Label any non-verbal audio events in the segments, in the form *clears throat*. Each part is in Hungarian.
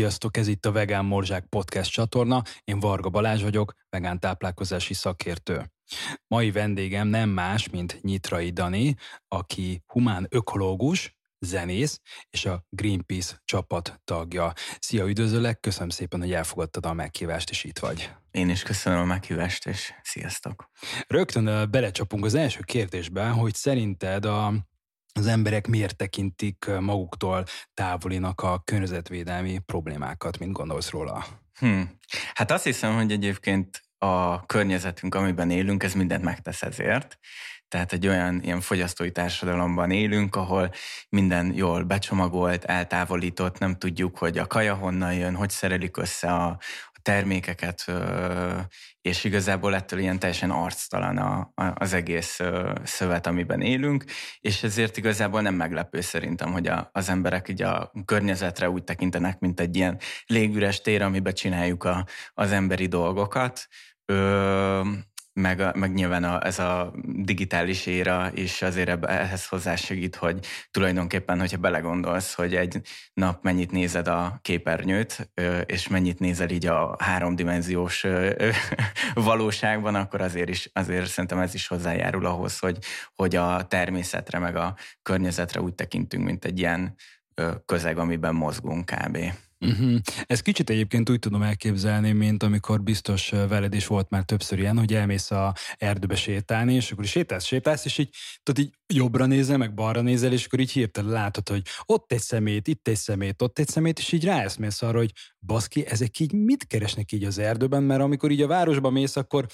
Sziasztok, ez itt a Vegán Morzsák Podcast csatorna. Én Varga Balázs vagyok, vegán táplálkozási szakértő. Mai vendégem nem más, mint Nyitrai Dani, aki humán ökológus, zenész és a Greenpeace csapat tagja. Szia, üdvözöllek, köszönöm szépen, hogy elfogadtad a meghívást, és itt vagy. Én is köszönöm a meghívást, és sziasztok. Rögtön belecsapunk az első kérdésbe, hogy szerinted a az emberek miért tekintik maguktól távolinak a környezetvédelmi problémákat, mint gondolsz róla? Hmm. Hát azt hiszem, hogy egyébként a környezetünk, amiben élünk, ez mindent megtesz ezért. Tehát egy olyan ilyen fogyasztói társadalomban élünk, ahol minden jól becsomagolt, eltávolított, nem tudjuk, hogy a kaja honnan jön, hogy szerelik össze a, termékeket, és igazából ettől ilyen teljesen arctalan az egész szövet, amiben élünk, és ezért igazából nem meglepő szerintem, hogy az emberek így a környezetre úgy tekintenek, mint egy ilyen légüres tér, amiben csináljuk a, az emberi dolgokat meg, a, meg nyilván a, ez a digitális éra is azért ehhez hozzásegít, hogy tulajdonképpen, hogyha belegondolsz, hogy egy nap mennyit nézed a képernyőt, és mennyit nézel így a háromdimenziós *laughs* valóságban, akkor azért is, azért szerintem ez is hozzájárul ahhoz, hogy, hogy a természetre, meg a környezetre úgy tekintünk, mint egy ilyen közeg, amiben mozgunk kb. Uh-huh. Ez kicsit egyébként úgy tudom elképzelni, mint amikor biztos veled is volt már többször ilyen, hogy elmész a erdőbe sétálni, és akkor is sétálsz, sétálsz, és így, tudod, így jobbra nézel, meg balra nézel, és akkor így hirtelen látod, hogy ott egy szemét, itt egy szemét, ott egy szemét, és így ráeszmész arra, hogy baszki, ezek így mit keresnek így az erdőben, mert amikor így a városba mész, akkor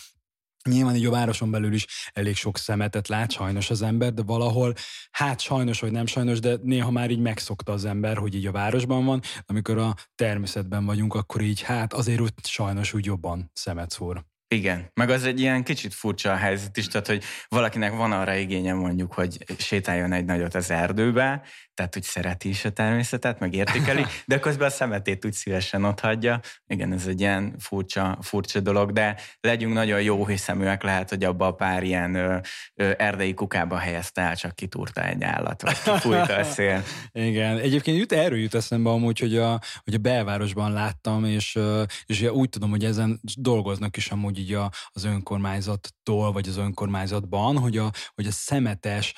Nyilván így a városon belül is elég sok szemetet lát sajnos az ember, de valahol, hát sajnos vagy nem sajnos, de néha már így megszokta az ember, hogy így a városban van, amikor a természetben vagyunk, akkor így hát azért úgy sajnos úgy jobban szemet szúr. Igen, meg az egy ilyen kicsit furcsa a helyzet is, tehát hogy valakinek van arra igénye mondjuk, hogy sétáljon egy nagyot az erdőbe, tehát hogy szereti is a természetet, meg értékeli, *laughs* de közben a szemetét úgy szívesen ott hagyja. Igen, ez egy ilyen furcsa, furcsa dolog, de legyünk nagyon jó hiszeműek, lehet, hogy abba a pár ilyen ö, ö, erdei kukába helyezte el, csak kitúrta egy állat, vagy kifújta a szél. *laughs* Igen, egyébként jut, erről jut eszembe amúgy, hogy a, hogy a belvárosban láttam, és, és úgy tudom, hogy ezen dolgoznak is amúgy így a, az önkormányzattól, vagy az önkormányzatban, hogy a, hogy a szemetes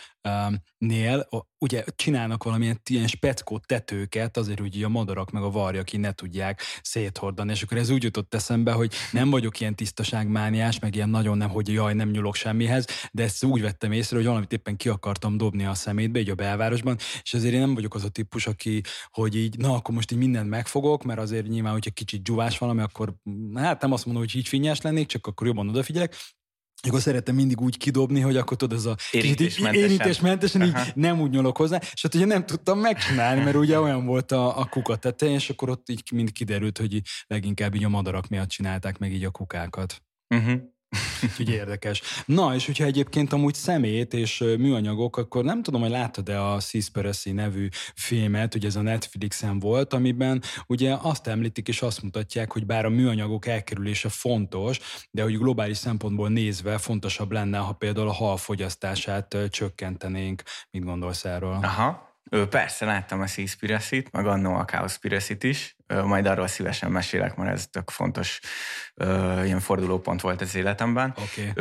nél ugye csinálnak valamilyen ilyen speckó tetőket, azért, hogy a madarak meg a varjak ne tudják széthordani, és akkor ez úgy jutott eszembe, hogy nem vagyok ilyen tisztaságmániás, meg ilyen nagyon nem, hogy jaj, nem nyúlok semmihez, de ezt úgy vettem észre, hogy valamit éppen ki akartam dobni a szemétbe, így a belvárosban, és azért én nem vagyok az a típus, aki, hogy így, na, akkor most így mindent megfogok, mert azért nyilván, hogyha kicsit dzsúvás valami, akkor hát nem azt mondom, hogy így finnyás lennék, csak akkor jobban odafigyelek, akkor szerettem mindig úgy kidobni, hogy akkor tudod, ez a érintésmentesen, érintésmentesen így nem úgy nyolok hozzá, és hát ugye nem tudtam megcsinálni, mert ugye olyan volt a, a kuka tetején, és akkor ott így mind kiderült, hogy leginkább így a madarak miatt csinálták meg így a kukákat. Uh-huh. *laughs* Úgyhogy érdekes. Na, és hogyha egyébként amúgy szemét és műanyagok, akkor nem tudom, hogy láttad-e a Seaspiracy nevű filmet, ugye ez a Netflixen volt, amiben ugye azt említik és azt mutatják, hogy bár a műanyagok elkerülése fontos, de hogy globális szempontból nézve fontosabb lenne, ha például a hal fogyasztását csökkentenénk. Mit gondolsz erről? Aha, Persze, láttam a Seaspiracy-t, meg annó a Cowspiracy-t is, majd arról szívesen mesélek, mert ez tök fontos ilyen fordulópont volt az életemben. Okay.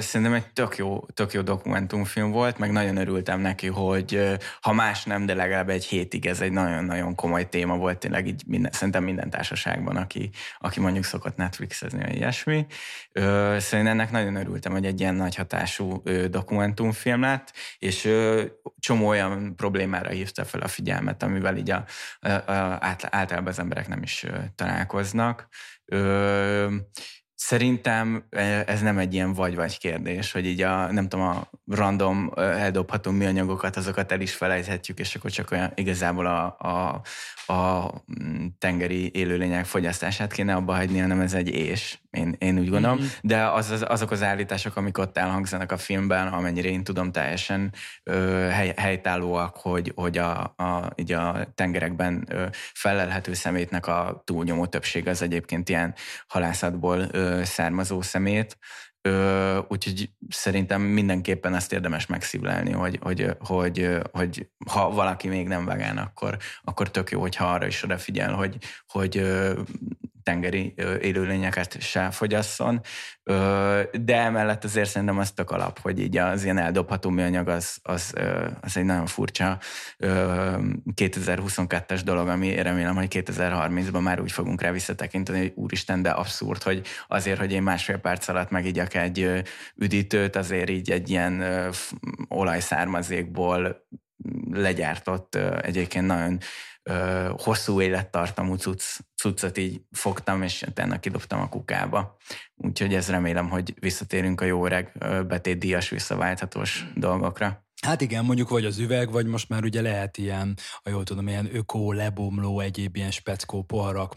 Szerintem egy tök jó, tök jó dokumentumfilm volt, meg nagyon örültem neki, hogy ha más nem, de legalább egy hétig ez egy nagyon-nagyon komoly téma volt, tényleg így minden, szerintem minden társaságban, aki, aki mondjuk szokott Netflixezni, vagy ilyesmi. Szerintem ennek nagyon örültem, hogy egy ilyen nagy hatású dokumentumfilm lett, és csomó olyan problémára hívta fel a figyelmet, amivel így a, a, a, általában az emberek nem is találkoznak. Szerintem ez nem egy ilyen vagy-vagy kérdés, hogy így a, nem tudom, a random eldobható műanyagokat, azokat el is felejthetjük, és akkor csak olyan igazából a, a, a mm, tengeri élőlények fogyasztását kéne abba hagyni, hanem ez egy és. Én, én úgy gondolom. Mm-hmm. De az, az, azok az állítások, amik ott elhangzanak a filmben, amennyire én tudom, teljesen ö, hely, helytállóak, hogy, hogy a, a, így a tengerekben ö, felelhető szemétnek a túlnyomó többség az egyébként ilyen halászatból ö, származó szemét, úgyhogy szerintem mindenképpen ezt érdemes megszívlelni, hogy, hogy, hogy, hogy ha valaki még nem vegán, akkor, akkor tök jó, hogyha arra is odafigyel, hogy, hogy tengeri élőlényeket se fogyasszon, de emellett azért szerintem az tök alap, hogy így az ilyen eldobható műanyag az, az, az egy nagyon furcsa 2022-es dolog, ami remélem, hogy 2030-ban már úgy fogunk rá visszatekinteni, hogy úristen, de abszurd, hogy azért, hogy én másfél perc alatt megigyak egy üdítőt, azért így egy ilyen olajszármazékból legyártott egyébként nagyon hosszú élettartamú cucc, cuccot így fogtam, és utána kidobtam a kukába. Úgyhogy ez remélem, hogy visszatérünk a jó öreg betétdíjas visszaválthatós dolgokra. Hát igen, mondjuk vagy az üveg, vagy most már ugye lehet ilyen, ha jól tudom, ilyen ökó, lebomló, egyéb ilyen speckó, poharak,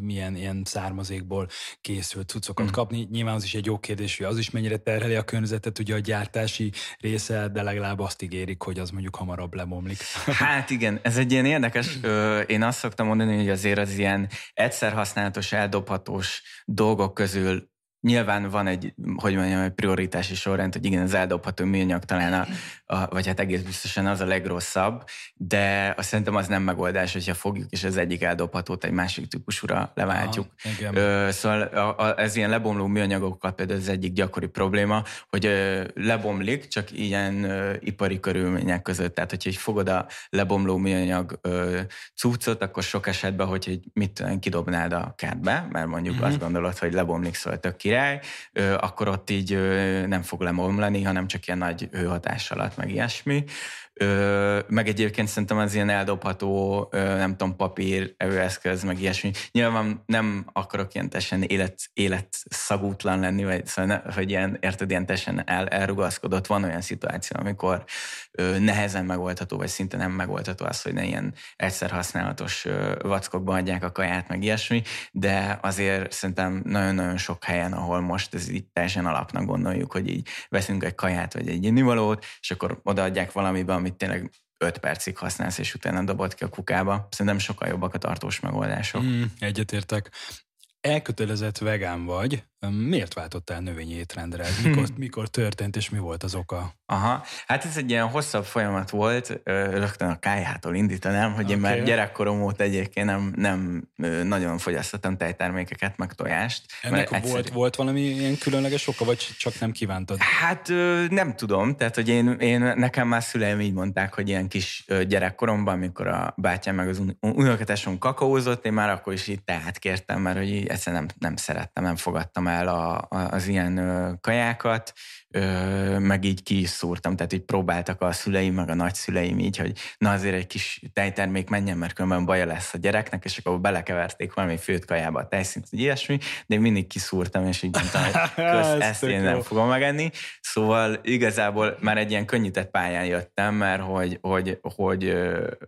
milyen ilyen származékból készült cuccokat mm. kapni. Nyilván az is egy jó kérdés, hogy az is mennyire terheli a környezetet, ugye a gyártási része, de legalább azt ígérik, hogy az mondjuk hamarabb lebomlik. *laughs* Hát igen, ez egy ilyen érdekes, én azt szoktam mondani, hogy azért az ilyen egyszer használatos, eldobhatós dolgok közül Nyilván van egy, hogy mondjam, egy prioritási sorrend, hogy igen, az eldobható műanyag talán, a, a, vagy hát egész biztosan az a legrosszabb, de azt szerintem az nem megoldás, hogyha fogjuk, és az egyik eldobhatót egy másik típusúra leváltjuk. Aha, Ö, szóval a, a, ez ilyen lebomló műanyagokkal például az egyik gyakori probléma, hogy ö, lebomlik, csak ilyen ö, ipari körülmények között. Tehát, hogyha fogod a lebomló műanyag ö, cuccot, akkor sok esetben, hogy mit kidobnád a kertbe, mert mondjuk mm-hmm. azt gondolod, hogy lebomlik, szóval tök király, akkor ott így nem fog lemomlani, hanem csak ilyen nagy hőhatás alatt, meg ilyesmi. Ö, meg egyébként szerintem az ilyen eldobható, ö, nem tudom, papír, evőeszköz, meg ilyesmi. Nyilván nem akarok ilyen teljesen élet, életszagútlan lenni, vagy szóval ne, hogy ilyen, érted, ilyen teljesen el, elrugaszkodott. Van olyan szituáció, amikor ö, nehezen megoldható, vagy szinte nem megoldható az, hogy ne ilyen egyszer használatos ö, vackokba adják a kaját, meg ilyesmi, de azért szerintem nagyon-nagyon sok helyen, ahol most ez így teljesen alapnak gondoljuk, hogy így veszünk egy kaját, vagy egy innivalót, és akkor odaadják valamiben, amit tényleg 5 percig használsz, és utána dobod ki a kukába. Szerintem sokkal jobbak a tartós megoldások. Mm, egyetértek. Elkötelezett vegán vagy, Miért váltottál növényi étrendre? *laughs* Mikor, mikor történt, és mi volt az oka? Aha, hát ez egy ilyen hosszabb folyamat volt, rögtön a kájhától indítanám, hogy okay. én már gyerekkorom óta egyébként nem, nem nagyon fogyasztottam tejtermékeket, meg tojást. Ennek egyszerű... volt, volt valami ilyen különleges oka, vagy csak nem kívántad? Hát nem tudom, tehát hogy én, én nekem már szüleim így mondták, hogy ilyen kis gyerekkoromban, amikor a bátyám meg az unokatásom kakaózott, én már akkor is így teát kértem, mert hogy így egyszerűen nem, nem szerettem, nem fogadtam el el a, a, az ilyen kajákat, meg így ki is szúrtam, tehát így próbáltak a szüleim, meg a nagyszüleim így, hogy na azért egy kis tejtermék menjen, mert különben baja lesz a gyereknek, és akkor belekeverték valami főtt kajába a tejszint, vagy ilyesmi, de én mindig kiszúrtam, és így mondtam, hogy *laughs* kösz, ezt én nem fogom megenni. Szóval igazából már egy ilyen könnyített pályán jöttem, mert hogy, hogy, hogy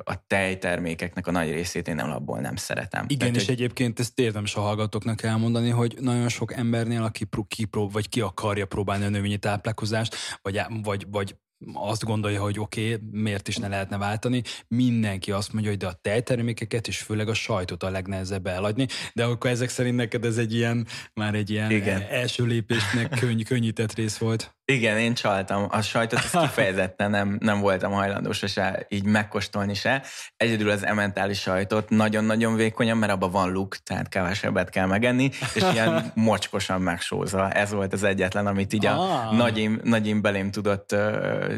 a tejtermékeknek a nagy részét én alapból nem szeretem. Igen, Tehát, és hogy... egyébként ezt érdemes a hallgatóknak elmondani, hogy nagyon sok embernél, aki kiprób, vagy ki akarja próbálni a növényi táplálkozást, vagy, vagy, vagy azt gondolja, hogy oké, okay, miért is ne lehetne váltani. Mindenki azt mondja, hogy de a tejtermékeket és főleg a sajtot a legnehezebb eladni, de akkor ezek szerint neked ez egy ilyen, már egy ilyen Igen. első lépésnek könny, könnyített rész volt. Igen, én csaltam. A sajtot ezt kifejezetten nem, nem voltam hajlandó se így megkóstolni se. Egyedül az ementáli sajtot nagyon-nagyon vékonyan, mert abban van luk, tehát kevesebbet kell megenni, és ilyen mocskosan megsózva. Ez volt az egyetlen, amit így a ah. nagyim, nagyim belém tudott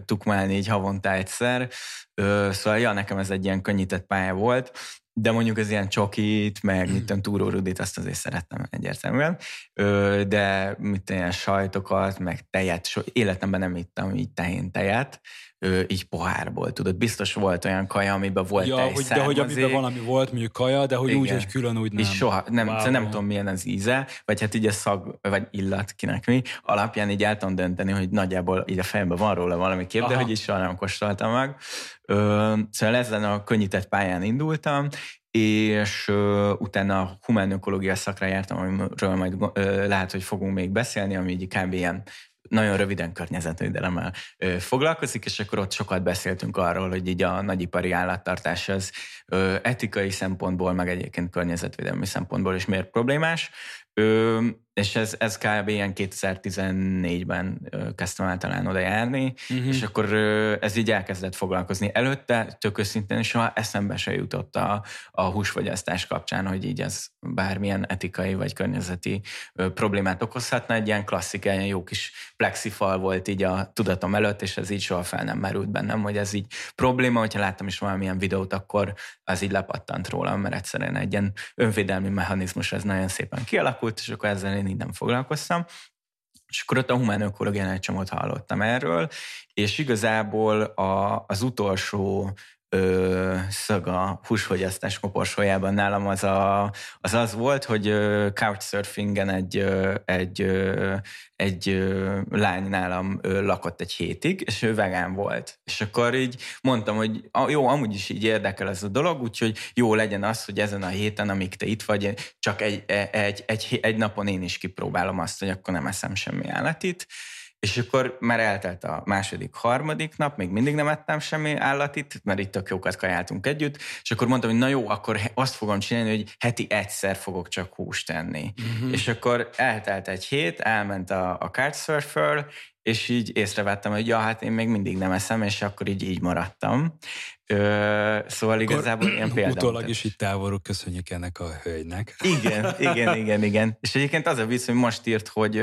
tukmálni így havonta egyszer. Szóval ja, nekem ez egy ilyen könnyített pálya volt de mondjuk az ilyen csokit, meg mit tudom, túrórudit, azt azért szerettem egyértelműen. De mit ilyen sajtokat, meg tejet, so, életemben nem ittam így tehén tejet, ö, így pohárból, tudod. Biztos volt olyan kaja, amiben volt ja, hogy, De hogy amiben valami volt, mondjuk kaja, de hogy Igen. úgy, hogy külön úgy nem. És soha, nem, wow. Szóval nem tudom milyen az íze, vagy hát így a szag, vagy illat, kinek mi, alapján így el tudom dönteni, hogy nagyjából így a fejemben van róla valami kép, Aha. de hogy is soha nem kóstoltam meg. Ö, szóval ezen a könnyített pályán indultam, és ö, utána a humán ökológia szakra jártam, amiről majd ö, lehet, hogy fogunk még beszélni, ami így kb. ilyen nagyon röviden környezetvédelemmel foglalkozik, és akkor ott sokat beszéltünk arról, hogy így a nagyipari állattartás az etikai szempontból, meg egyébként környezetvédelmi szempontból is miért problémás. És ez, ez kb. ilyen 2014-ben kezdtem el talán oda járni, uh-huh. és akkor ez így elkezdett foglalkozni. Előtte tök őszintén soha eszembe se jutott a, a húsfogyasztás kapcsán, hogy így ez bármilyen etikai vagy környezeti problémát okozhatna. Egy ilyen klasszik, ilyen jó kis plexifal volt így a tudatom előtt, és ez így soha fel nem merült bennem, hogy ez így probléma, hogyha láttam is valamilyen videót, akkor az így lepattant rólam, mert egyszerűen egy ilyen önvédelmi mechanizmus ez nagyon szépen kialakult, és akkor ezzel én így nem foglalkoztam. És akkor ott a humán ökológián egy csomót hallottam erről, és igazából a, az utolsó ö, szaga húsfogyasztás koporsójában nálam az, a, az az volt, hogy couchsurfingen egy, egy, egy lány nálam lakott egy hétig, és ő vegán volt. És akkor így mondtam, hogy jó, amúgy is így érdekel ez a dolog, úgyhogy jó legyen az, hogy ezen a héten, amíg te itt vagy, csak egy, egy, egy, egy, egy napon én is kipróbálom azt, hogy akkor nem eszem semmi állatit. És akkor már eltelt a második, harmadik nap, még mindig nem ettem semmi állatit, mert itt tök jókat kajáltunk együtt, és akkor mondtam, hogy na jó, akkor azt fogom csinálni, hogy heti egyszer fogok csak húst tenni. Uh-huh. És akkor eltelt egy hét, elment a, a Couchsurfer, és így észrevettem, hogy ja, hát én még mindig nem eszem, és akkor így így maradtam. Ö, szóval igazából ilyen *clears throat* például. Utólag is itt távolról köszönjük ennek a hölgynek. Igen, *laughs* igen, igen, igen. És egyébként az a vicc, hogy most írt, hogy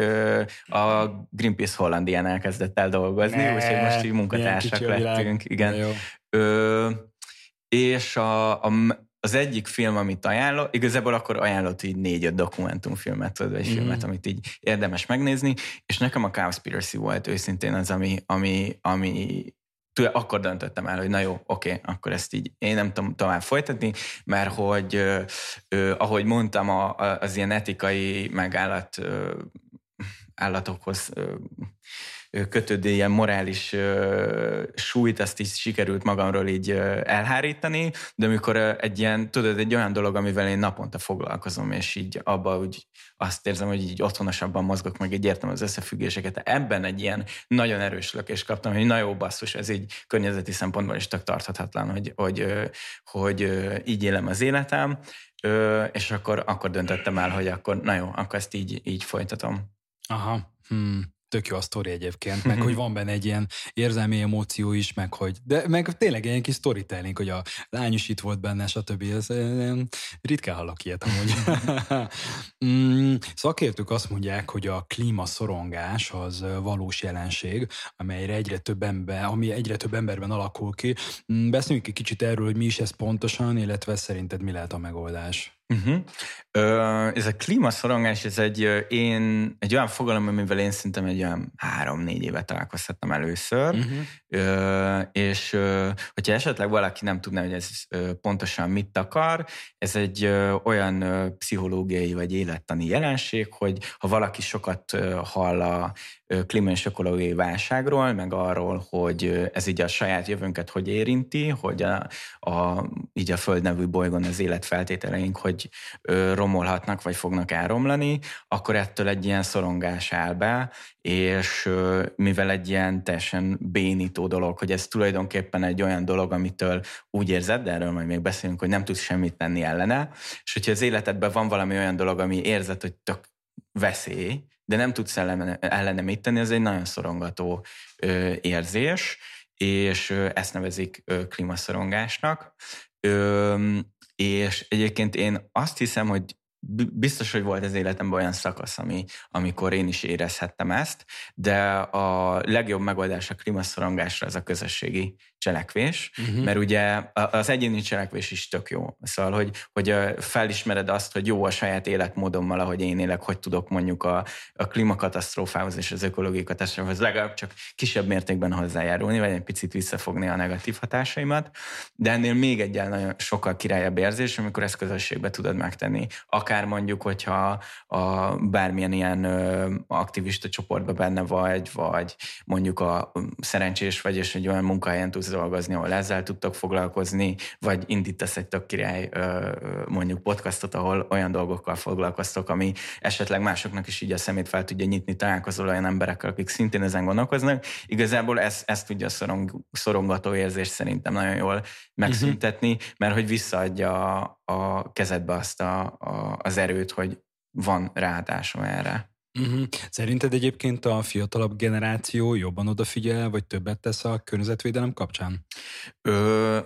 a Greenpeace Hollandián elkezdett el dolgozni, úgyhogy most így munkatársak lettünk. Igen. Ö, és a, a, az egyik film, amit ajánlott, igazából akkor ajánlott így négy-öt dokumentumfilmet, vagy egy mm. filmet, amit így érdemes megnézni, és nekem a Cowspiracy volt őszintén az, ami, ami, ami tőle, akkor döntöttem el, hogy na jó, oké, okay, akkor ezt így én nem tudom tovább folytatni, mert hogy ö, ahogy mondtam, a, az ilyen etikai megállat ö, állatokhoz ö, kötődő ilyen morális súlyt, azt is sikerült magamról így elhárítani, de amikor egy ilyen, tudod, egy olyan dolog, amivel én naponta foglalkozom, és így abba úgy azt érzem, hogy így otthonosabban mozgok, meg így értem az összefüggéseket. Ebben egy ilyen nagyon erős lökést kaptam, hogy na jó basszus, ez így környezeti szempontból is tök tarthatatlan, hogy, hogy, hogy így élem az életem, és akkor, akkor döntöttem el, hogy akkor na jó, akkor ezt így, így folytatom. Aha. Hmm tök jó a sztori egyébként, meg hogy van benne egy ilyen érzelmi emóció is, meg hogy, de meg tényleg egy kis storytelling, hogy a lány is itt volt benne, stb. Ez ritkán hallok ilyet amúgy. *laughs* mm, szakértők azt mondják, hogy a klímaszorongás az valós jelenség, amelyre egyre több ember, ami egyre több emberben alakul ki. Mm, beszéljünk egy kicsit erről, hogy mi is ez pontosan, illetve szerinted mi lehet a megoldás? Uh-huh. Ö, ez a klímaszorongás, ez egy, én, egy olyan fogalom, amivel én szerintem egy olyan három-négy éve találkoztattam először, uh-huh. ö, és ö, hogyha esetleg valaki nem tudná, hogy ez pontosan mit akar, ez egy olyan pszichológiai vagy élettani jelenség, hogy ha valaki sokat hall a klíma és ökológiai válságról, meg arról, hogy ez így a saját jövőnket hogy érinti, hogy a, a, így a Föld nevű bolygón az életfeltételeink hogy romolhatnak, vagy fognak elromlani, akkor ettől egy ilyen szorongás áll be, és mivel egy ilyen teljesen bénító dolog, hogy ez tulajdonképpen egy olyan dolog, amitől úgy érzed, de erről majd még beszélünk, hogy nem tudsz semmit tenni ellene, és hogyha az életedben van valami olyan dolog, ami érzed, hogy tök veszély, de nem tudsz ellene, ellene mit tenni, ez egy nagyon szorongató ö, érzés, és ezt nevezik ö, klímaszorongásnak. Ö, és egyébként én azt hiszem, hogy biztos, hogy volt az életemben olyan szakasz, ami, amikor én is érezhettem ezt, de a legjobb megoldás a klímaszorongásra az a közösségi cselekvés, uh-huh. mert ugye az egyéni cselekvés is tök jó. Szóval, hogy, hogy felismered azt, hogy jó a saját életmódommal, ahogy én élek, hogy tudok mondjuk a, a klímakatasztrófához és az ökológiai katasztrófához legalább csak kisebb mértékben hozzájárulni, vagy egy picit visszafogni a negatív hatásaimat. De ennél még egy nagyon sokkal királyabb érzés, amikor ezt közösségbe tudod megtenni. Akár mondjuk, hogyha a bármilyen ilyen ö, aktivista csoportban benne vagy, vagy mondjuk a szerencsés vagy, és egy olyan munkahelyen tudsz dolgozni, ahol ezzel tudtok foglalkozni, vagy indítasz egy tök király mondjuk podcastot, ahol olyan dolgokkal foglalkoztok, ami esetleg másoknak is így a szemét fel tudja nyitni, találkozol olyan emberekkel, akik szintén ezen gondolkoznak. Igazából ez, ez tudja a szorong, szorongató érzést szerintem nagyon jól megszüntetni, uh-huh. mert hogy visszaadja a, a kezedbe azt a, a, az erőt, hogy van ráadásom erre. Uh-huh. Szerinted egyébként a fiatalabb generáció jobban odafigyel, vagy többet tesz a környezetvédelem kapcsán? Ö,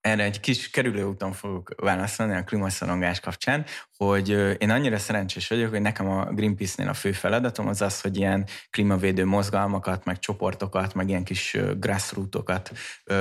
erre egy kis kerülőúton fogok válaszolni a klímaszorongás kapcsán, hogy én annyira szerencsés vagyok, hogy nekem a Greenpeace-nél a fő feladatom az az, hogy ilyen klímavédő mozgalmakat, meg csoportokat, meg ilyen kis grassrootokat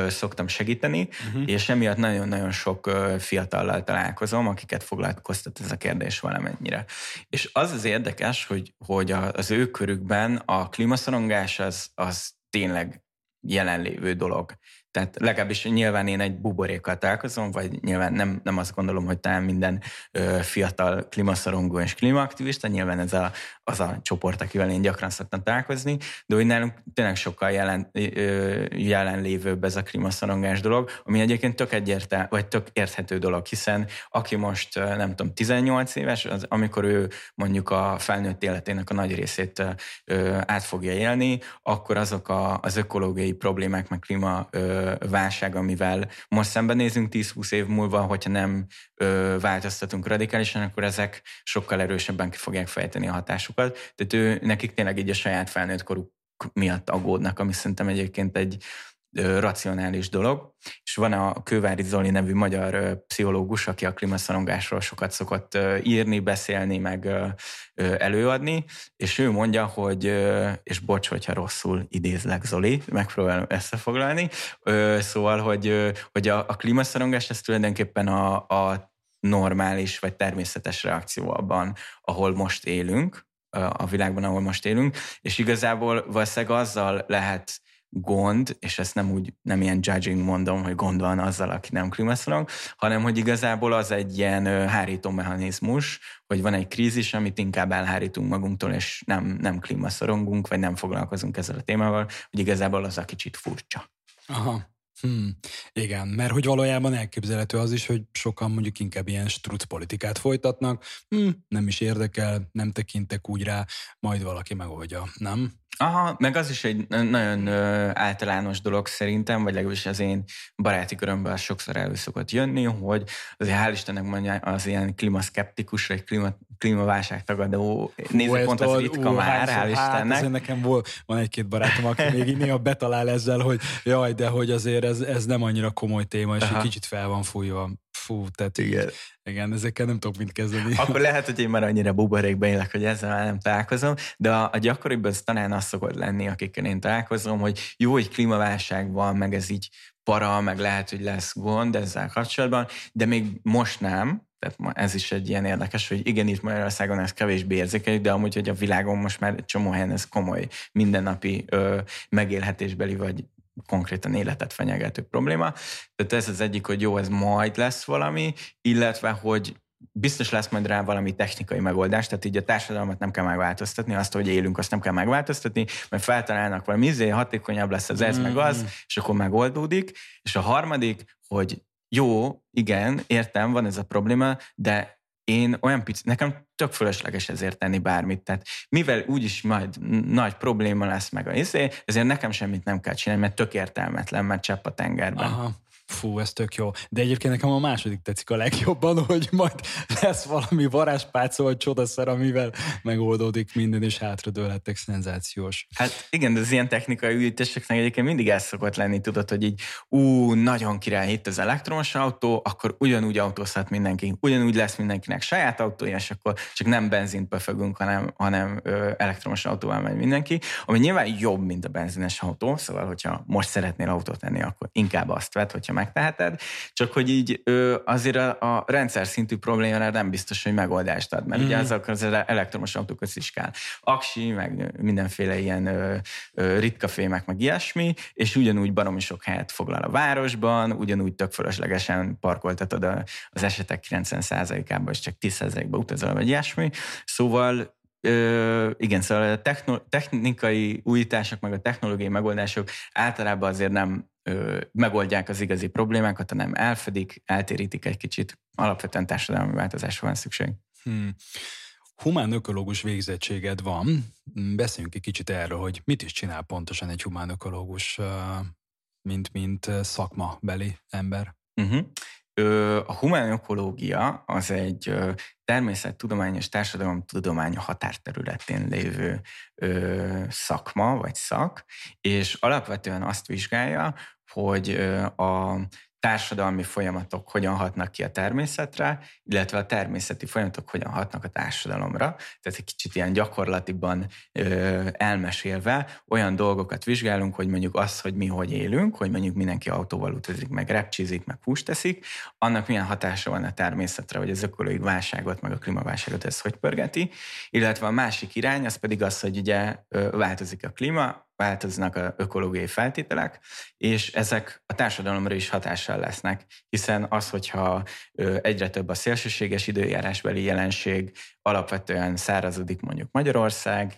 szoktam segíteni, uh-huh. és emiatt nagyon-nagyon sok fiatallal találkozom, akiket foglalkoztat ez a kérdés valamennyire. És az az érdekes, hogy, hogy az ő körükben a klímaszorongás az, az tényleg jelenlévő dolog. Tehát legalábbis nyilván én egy buborékkal találkozom, vagy nyilván nem, nem azt gondolom, hogy talán minden ö, fiatal klímaszorongó és klímaaktivista, nyilván ez a, az a csoport, akivel én gyakran szoktam találkozni, de hogy nálunk tényleg sokkal jelen, ö, jelenlévőbb ez a klímaszorongás dolog, ami egyébként tök egyértelmű, vagy tök érthető dolog, hiszen aki most nem tudom, 18 éves, az, amikor ő mondjuk a felnőtt életének a nagy részét ö, át fogja élni, akkor azok a, az ökológiai problémák, meg klíma ö, válság, amivel most szembenézünk 10-20 év múlva, hogyha nem változtatunk radikálisan, akkor ezek sokkal erősebben ki fogják fejteni a hatásukat. Tehát ő, nekik tényleg így a saját felnőtt koruk miatt aggódnak, ami szerintem egyébként egy racionális dolog, és van a Kővári Zoli nevű magyar pszichológus, aki a klímaszorongásról sokat szokott írni, beszélni, meg előadni, és ő mondja, hogy, és bocs, hogyha rosszul idézlek Zoli, megpróbálom összefoglalni, szóval, hogy, hogy a, a klímaszorongás ez tulajdonképpen a, a normális vagy természetes reakció abban, ahol most élünk, a világban, ahol most élünk, és igazából valószínűleg azzal lehet gond, és ezt nem úgy, nem ilyen judging mondom, hogy gond van azzal, aki nem klímaszorong, hanem hogy igazából az egy ilyen hárító mechanizmus, hogy van egy krízis, amit inkább elhárítunk magunktól, és nem, nem klímaszorongunk, vagy nem foglalkozunk ezzel a témával, hogy igazából az a kicsit furcsa. Aha. Hmm, igen, mert hogy valójában elképzelhető az is, hogy sokan mondjuk inkább ilyen struc politikát folytatnak, hmm, nem is érdekel, nem tekintek úgy rá, majd valaki megoldja, nem? Aha, meg az is egy nagyon általános dolog szerintem, vagy legalábbis az én baráti körömben sokszor elő szokott jönni, hogy azért hál' Istennek mondja az ilyen klímaszkeptikus, vagy klíma, klímaválság tagadó nézőpont az ritka már, hál' Istennek. Hát, nekem volt, van egy-két barátom, aki még néha betalál ezzel, hogy jaj, de hogy azért ez, ez nem annyira komoly téma, és Aha. egy kicsit fel van fújva. Fú, tehát igen. igen, ezekkel nem tudok mit kezdeni. *laughs* Akkor lehet, hogy én már annyira buborékban élek, hogy ezzel már nem találkozom, de a, a gyakoribb az talán az szokott lenni, akikkel én találkozom, hogy jó, hogy klímaválság van, meg ez így para, meg lehet, hogy lesz gond ezzel kapcsolatban, de még most nem, tehát ez is egy ilyen érdekes, hogy igen, itt Magyarországon ez kevésbé érzékeny, de amúgy, hogy a világon most már egy csomó helyen ez komoly mindennapi ö, megélhetésbeli vagy konkrétan életet fenyegető probléma. Tehát ez az egyik, hogy jó, ez majd lesz valami, illetve, hogy biztos lesz majd rá valami technikai megoldás, tehát így a társadalmat nem kell megváltoztatni, azt, hogy élünk, azt nem kell megváltoztatni, mert feltalálnak valami izé, hatékonyabb lesz az ez, mm. meg az, és akkor megoldódik. És a harmadik, hogy jó, igen, értem, van ez a probléma, de én olyan pici, nekem tök fölösleges ezért tenni bármit. Tehát mivel úgyis majd nagy probléma lesz meg a izé, ezért nekem semmit nem kell csinálni, mert tök értelmetlen, mert csepp a tengerben. Aha. Fú, ez tök jó. De egyébként nekem a második tetszik a legjobban, *laughs* hogy majd lesz valami varázspálca vagy csodaszer, amivel megoldódik minden, és hátradőlhettek szenzációs. Hát igen, de az ilyen technikai ügyítéseknek egyébként mindig ez szokott lenni, tudod, hogy így ú, nagyon király itt az elektromos autó, akkor ugyanúgy autózhat mindenki, ugyanúgy lesz mindenkinek saját autója, és akkor csak nem benzint befögünk, hanem, hanem ö, elektromos autóval megy mindenki, ami nyilván jobb, mint a benzines autó, szóval, hogyha most szeretnél autót tenni, akkor inkább azt vett, hogyha megteheted, csak hogy így azért a, a rendszer szintű problémára nem biztos, hogy megoldást ad, mert mm. ugye azok az elektromos autókhoz is kell aksi, meg mindenféle ilyen ö, ö, ritka fémek, meg ilyesmi, és ugyanúgy baromi sok helyet foglal a városban, ugyanúgy tök fölöslegesen parkoltatod a, az esetek 90%-ában, és csak 10%-ba utazol, vagy ilyesmi. Szóval Ö, igen, szóval a technikai újítások, meg a technológiai megoldások általában azért nem ö, megoldják az igazi problémákat, hanem elfedik, eltérítik egy kicsit. Alapvetően társadalmi változásra van szükség. Hmm. Humán ökológus végzettséged van. Beszéljünk egy kicsit erről, hogy mit is csinál pontosan egy humán ökológus, mint, mint szakmabeli ember. Uh-huh. A humán ökológia az egy természettudományos társadalomtudomány határterületén lévő szakma vagy szak, és alapvetően azt vizsgálja, hogy a társadalmi folyamatok hogyan hatnak ki a természetre, illetve a természeti folyamatok hogyan hatnak a társadalomra. Tehát egy kicsit ilyen gyakorlatiban ö, elmesélve olyan dolgokat vizsgálunk, hogy mondjuk az, hogy mi hogy élünk, hogy mondjuk mindenki autóval utazik, meg repcsizik, meg húst teszik, annak milyen hatása van a természetre, hogy az ökológiai válságot, meg a klímaválságot ez hogy pörgeti. Illetve a másik irány, az pedig az, hogy ugye változik a klíma, változnak a ökológiai feltételek, és ezek a társadalomra is hatással lesznek, hiszen az, hogyha egyre több a szélsőséges időjárásbeli jelenség, alapvetően szárazodik mondjuk Magyarország,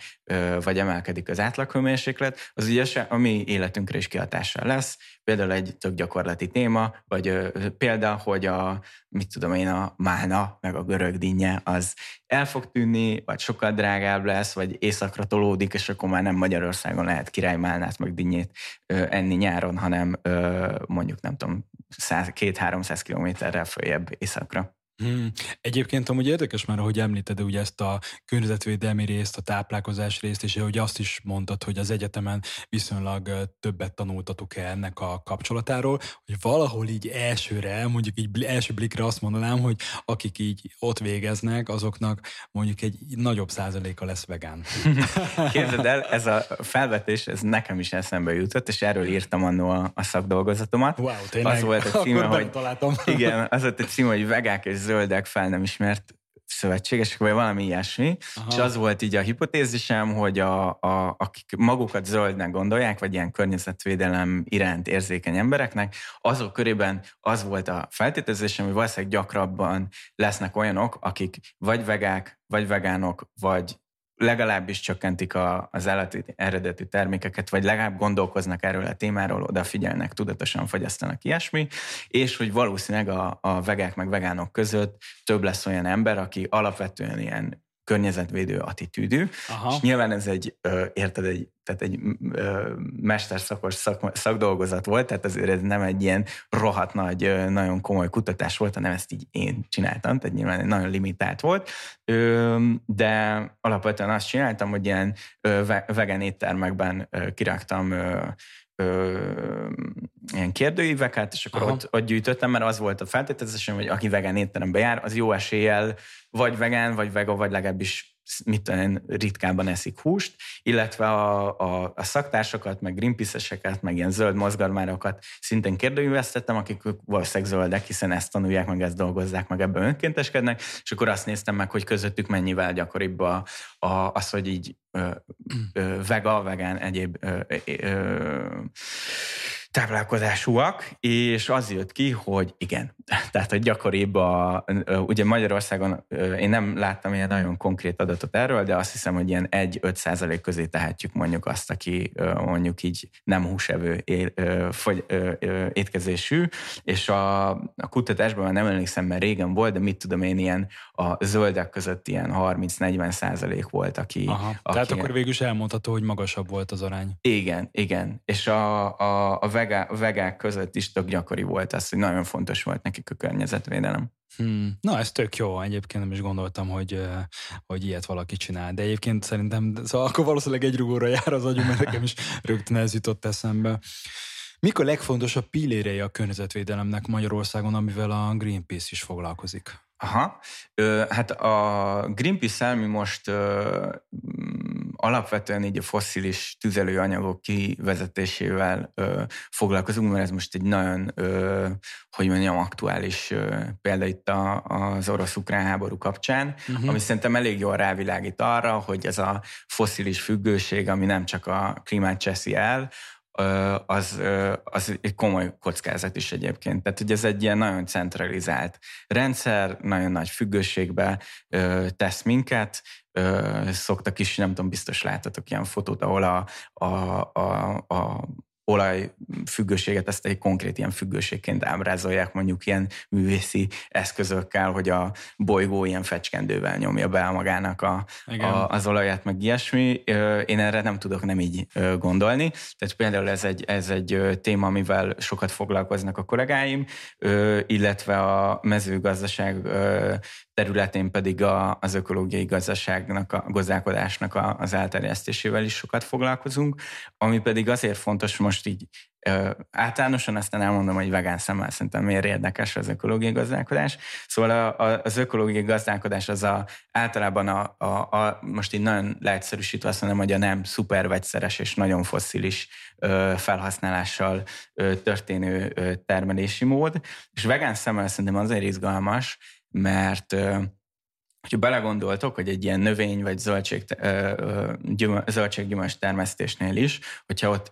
vagy emelkedik az átlaghőmérséklet, az ugye a mi életünkre is kihatással lesz. Például egy tök gyakorlati téma, vagy példa, hogy a, mit tudom én, a mána, meg a görög dinnye, az el fog tűnni, vagy sokkal drágább lesz, vagy északra tolódik, és akkor már nem Magyarországon lehet királymálnát, meg dinnyét enni nyáron, hanem mondjuk nem tudom, 2-300 kilométerrel följebb északra. Hmm. Egyébként amúgy érdekes már, hogy említed ugye ezt a környezetvédelmi részt, a táplálkozás részt, és hogy azt is mondtad, hogy az egyetemen viszonylag többet tanultatok el ennek a kapcsolatáról, hogy valahol így elsőre, mondjuk így első blikre azt mondanám, hogy akik így ott végeznek, azoknak mondjuk egy nagyobb százaléka lesz vegán. *laughs* Képzeld el, ez a felvetés, ez nekem is eszembe jutott, és erről írtam annó a, a szakdolgozatomat. Wow, tényleg? Az volt a *laughs* címe, hogy, igen, az volt a címe, hogy vegák és zöldek fel nem ismert szövetségesek, vagy valami ilyesmi, Aha. és az volt így a hipotézisem, hogy a, a, akik magukat zöldnek gondolják, vagy ilyen környezetvédelem iránt érzékeny embereknek, azok körében az volt a feltételezésem, hogy valószínűleg gyakrabban lesznek olyanok, akik vagy vegák, vagy vegánok, vagy legalábbis csökkentik a, az állati eredetű termékeket, vagy legalább gondolkoznak erről a témáról, odafigyelnek, tudatosan fogyasztanak ilyesmi, és hogy valószínűleg a, a vegák meg vegánok között több lesz olyan ember, aki alapvetően ilyen környezetvédő attitűdű, Aha. és nyilván ez egy, érted, egy, tehát egy mesterszakos szak, szakdolgozat volt, tehát azért ez nem egy ilyen rohadt nagy, nagyon komoly kutatás volt, hanem ezt így én csináltam, tehát nyilván nagyon limitált volt, de alapvetően azt csináltam, hogy ilyen vegán éttermekben kiraktam ö, ilyen kérdőíveket, és akkor ott, ott gyűjtöttem, mert az volt a feltételezésem, hogy aki vegán étterembe jár, az jó eséllyel vagy vegán, vagy vega, vagy legalábbis mit tudom, ritkábban eszik húst, illetve a, a, a szaktársakat, meg greenpeace meg ilyen zöld mozgalmárokat szintén kérdőívesztettem, akik valószínűleg zöldek, hiszen ezt tanulják, meg ezt dolgozzák, meg ebben önkénteskednek, és akkor azt néztem meg, hogy közöttük mennyivel gyakoribb a, a, az, hogy így ö, ö, vega, vegán, egyéb ö, ö, táplálkozásúak, és az jött ki, hogy igen. *laughs* Tehát, hogy gyakoribb a, ugye Magyarországon én nem láttam ilyen nagyon konkrét adatot erről, de azt hiszem, hogy ilyen 1-5 százalék közé tehetjük mondjuk azt, aki mondjuk így nem húsevő fogy, étkezésű, és a, a kutatásban már nem emlékszem, mert régen volt, de mit tudom én, ilyen a zöldek között ilyen 30-40 százalék volt, aki... Aha, aki tehát akkor végül is elmondható, hogy magasabb volt az arány. Igen, igen. És a, a, a vegá, vegák között is tök gyakori volt az, hogy nagyon fontos volt nekik a környezetvédelem. Hmm. Na, ez tök jó. Egyébként nem is gondoltam, hogy, hogy ilyet valaki csinál. De egyébként szerintem, szóval akkor valószínűleg egy rugóra jár az agyum, mert nekem is rögtön ez jutott eszembe. Mik a legfontosabb pillérei a környezetvédelemnek Magyarországon, amivel a Greenpeace is foglalkozik? Aha. Ö, hát a Greenpeace-el mi most ö, alapvetően így a fosszilis tüzelőanyagok kivezetésével ö, foglalkozunk, mert ez most egy nagyon, ö, hogy mondjam, aktuális ö, példa itt a, az orosz-ukrán háború kapcsán, uh-huh. ami szerintem elég jól rávilágít arra, hogy ez a fosszilis függőség, ami nem csak a klímát cseszi el, az, az egy komoly kockázat is egyébként. Tehát, hogy ez egy ilyen nagyon centralizált rendszer, nagyon nagy függőségbe tesz minket, szoktak is, nem tudom, biztos láttatok ilyen fotót, ahol a, a, a, a olajfüggőséget, ezt egy konkrét ilyen függőségként ábrázolják mondjuk ilyen művészi eszközökkel, hogy a bolygó ilyen fecskendővel nyomja be magának a, a, az olaját, meg ilyesmi. Én erre nem tudok nem így gondolni. Tehát például ez egy, ez egy téma, amivel sokat foglalkoznak a kollégáim, illetve a mezőgazdaság területén pedig a, az ökológiai gazdaságnak, a gazdálkodásnak a, az elterjesztésével is sokat foglalkozunk, ami pedig azért fontos most így ö, általánosan, aztán elmondom, hogy vegán szemmel szerintem miért érdekes az ökológiai gazdálkodás. Szóval a, a, az ökológiai gazdálkodás az a, általában a, a, a, most így nagyon leegyszerűsítve azt mondom, hogy a nem szuper vegyszeres és nagyon fosszilis ö, felhasználással ö, történő ö, termelési mód, és vegán szemmel szerintem azért izgalmas, mert hogyha belegondoltok, hogy egy ilyen növény vagy zöldség, zöldséggyümölcs termesztésnél is, hogyha ott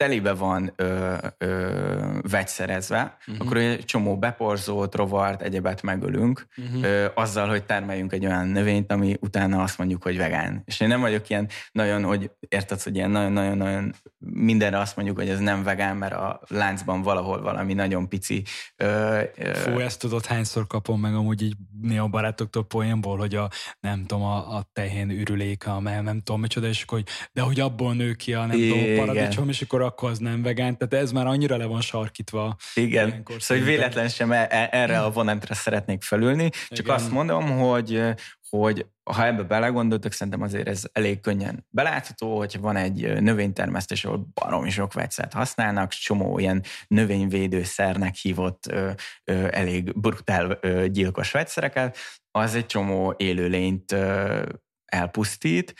telibe van ö, ö, vegyszerezve, uh-huh. akkor egy csomó beporzót, rovart, egyebet megölünk, uh-huh. ö, azzal, hogy termeljünk egy olyan növényt, ami utána azt mondjuk, hogy vegán. És én nem vagyok ilyen nagyon, hogy érted, hogy ilyen nagyon-nagyon-nagyon mindenre azt mondjuk, hogy ez nem vegán, mert a láncban valahol valami nagyon pici. Ö, ö, Fú, ezt tudod, hányszor kapom meg amúgy így néha barátoktól poénból, hogy a, nem tudom, a, a tehén ürüléke, amely nem tudom micsoda, és akkor, hogy, de hogy abból nő ki a nem tudom, paradicsom, és akkor akkor az nem vegán, tehát ez már annyira le van sarkítva. Igen, szóval véletlen sem e- e- erre a vonatra szeretnék felülni, csak Igen. azt mondom, hogy hogy ha ebbe belegondoltak, szerintem azért ez elég könnyen belátható, hogy van egy növénytermesztés, ahol baromi sok vegyszert használnak, csomó ilyen növényvédőszernek hívott ö, ö, elég brutál ö, gyilkos vegyszereket, az egy csomó élőlényt ö, elpusztít,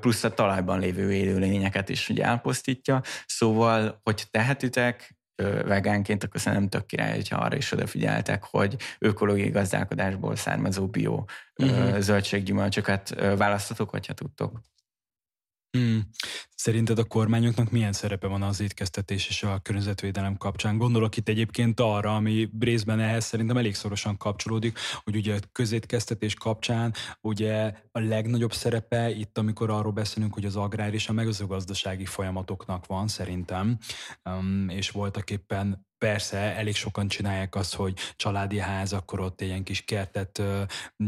plusz a talajban lévő élőlényeket is ugye elpusztítja. Szóval, hogy tehetitek, vegánként, akkor szerintem tök király, hogyha arra is odafigyeltek, hogy ökológiai gazdálkodásból származó bio uh-huh. zöldséggyümölcsöket választatok, hogyha tudtok. Hmm. Szerinted a kormányoknak milyen szerepe van az étkeztetés és a környezetvédelem kapcsán? Gondolok itt egyébként arra, ami részben ehhez szerintem elég szorosan kapcsolódik, hogy ugye a közétkeztetés kapcsán ugye a legnagyobb szerepe itt, amikor arról beszélünk, hogy az agrár és a mezőgazdasági folyamatoknak van szerintem, um, és voltak éppen persze elég sokan csinálják azt, hogy családi ház, akkor ott egy ilyen kis kertet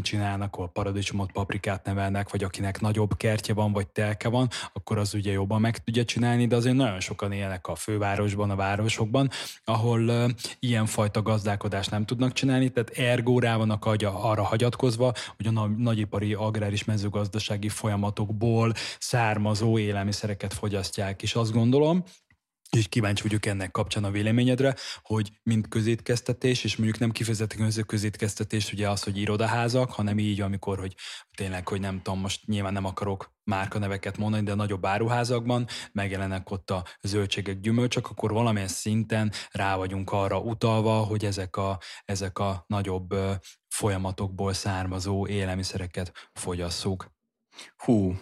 csinálnak, ahol paradicsomot, paprikát nevelnek, vagy akinek nagyobb kertje van, vagy telke van, akkor az ugye jobban meg tudja csinálni, de azért nagyon sokan élnek a fővárosban, a városokban, ahol ilyenfajta gazdálkodást nem tudnak csinálni, tehát ergo rá vannak arra hagyatkozva, hogy a nagyipari agráris mezőgazdasági folyamatokból származó élelmiszereket fogyasztják, és azt gondolom, és kíváncsi vagyok ennek kapcsán a véleményedre, hogy mint közétkeztetés, és mondjuk nem kifejezetten közétkeztetés, ugye az, hogy irodaházak, hanem így, amikor, hogy tényleg, hogy nem tudom, most nyilván nem akarok márkaneveket mondani, de a nagyobb áruházakban megjelennek ott a zöldségek, gyümölcsök, akkor valamilyen szinten rá vagyunk arra utalva, hogy ezek a, ezek a nagyobb folyamatokból származó élelmiszereket fogyasszuk. Hú,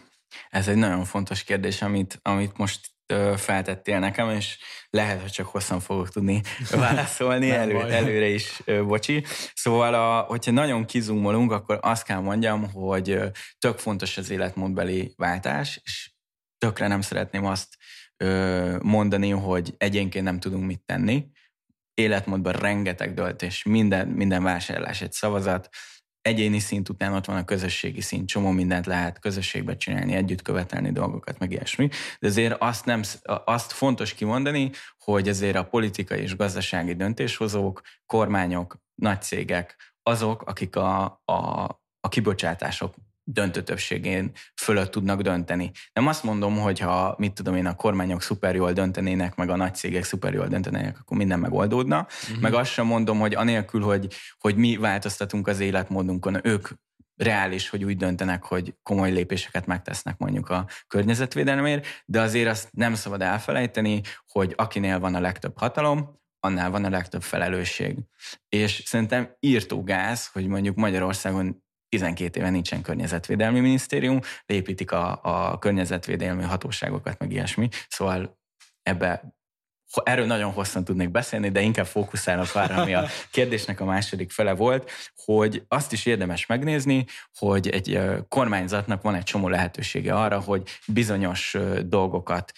ez egy nagyon fontos kérdés, amit, amit most feltettél nekem, és lehet, hogy csak hosszan fogok tudni *laughs* válaszolni, elő, előre is, bocsi. Szóval, a, hogyha nagyon kizumolunk, akkor azt kell mondjam, hogy tök fontos az életmódbeli váltás, és tökre nem szeretném azt mondani, hogy egyénként nem tudunk mit tenni. Életmódban rengeteg döltés, minden, minden vásárlás egy szavazat, egyéni szint után ott van a közösségi szint, csomó mindent lehet közösségbe csinálni, együtt követelni dolgokat, meg ilyesmi. De azért azt, nem, azt fontos kimondani, hogy azért a politikai és gazdasági döntéshozók, kormányok, nagy cégek, azok, akik a, a, a kibocsátások döntő többségén fölött tudnak dönteni. Nem azt mondom, hogy ha, mit tudom én, a kormányok szuper jól döntenének, meg a nagy cégek szuper jól döntenének, akkor minden megoldódna. Uh-huh. Meg azt sem mondom, hogy anélkül, hogy, hogy mi változtatunk az életmódunkon, ők reális, hogy úgy döntenek, hogy komoly lépéseket megtesznek mondjuk a környezetvédelemért, de azért azt nem szabad elfelejteni, hogy akinél van a legtöbb hatalom, annál van a legtöbb felelősség. És szerintem írtó gáz, hogy mondjuk Magyarországon 12 éve nincsen környezetvédelmi minisztérium, építik a, a környezetvédelmi hatóságokat, meg ilyesmi. Szóval ebbe erről nagyon hosszan tudnék beszélni, de inkább fókuszálok arra, ami a *laughs* kérdésnek a második fele volt, hogy azt is érdemes megnézni, hogy egy kormányzatnak van egy csomó lehetősége arra, hogy bizonyos dolgokat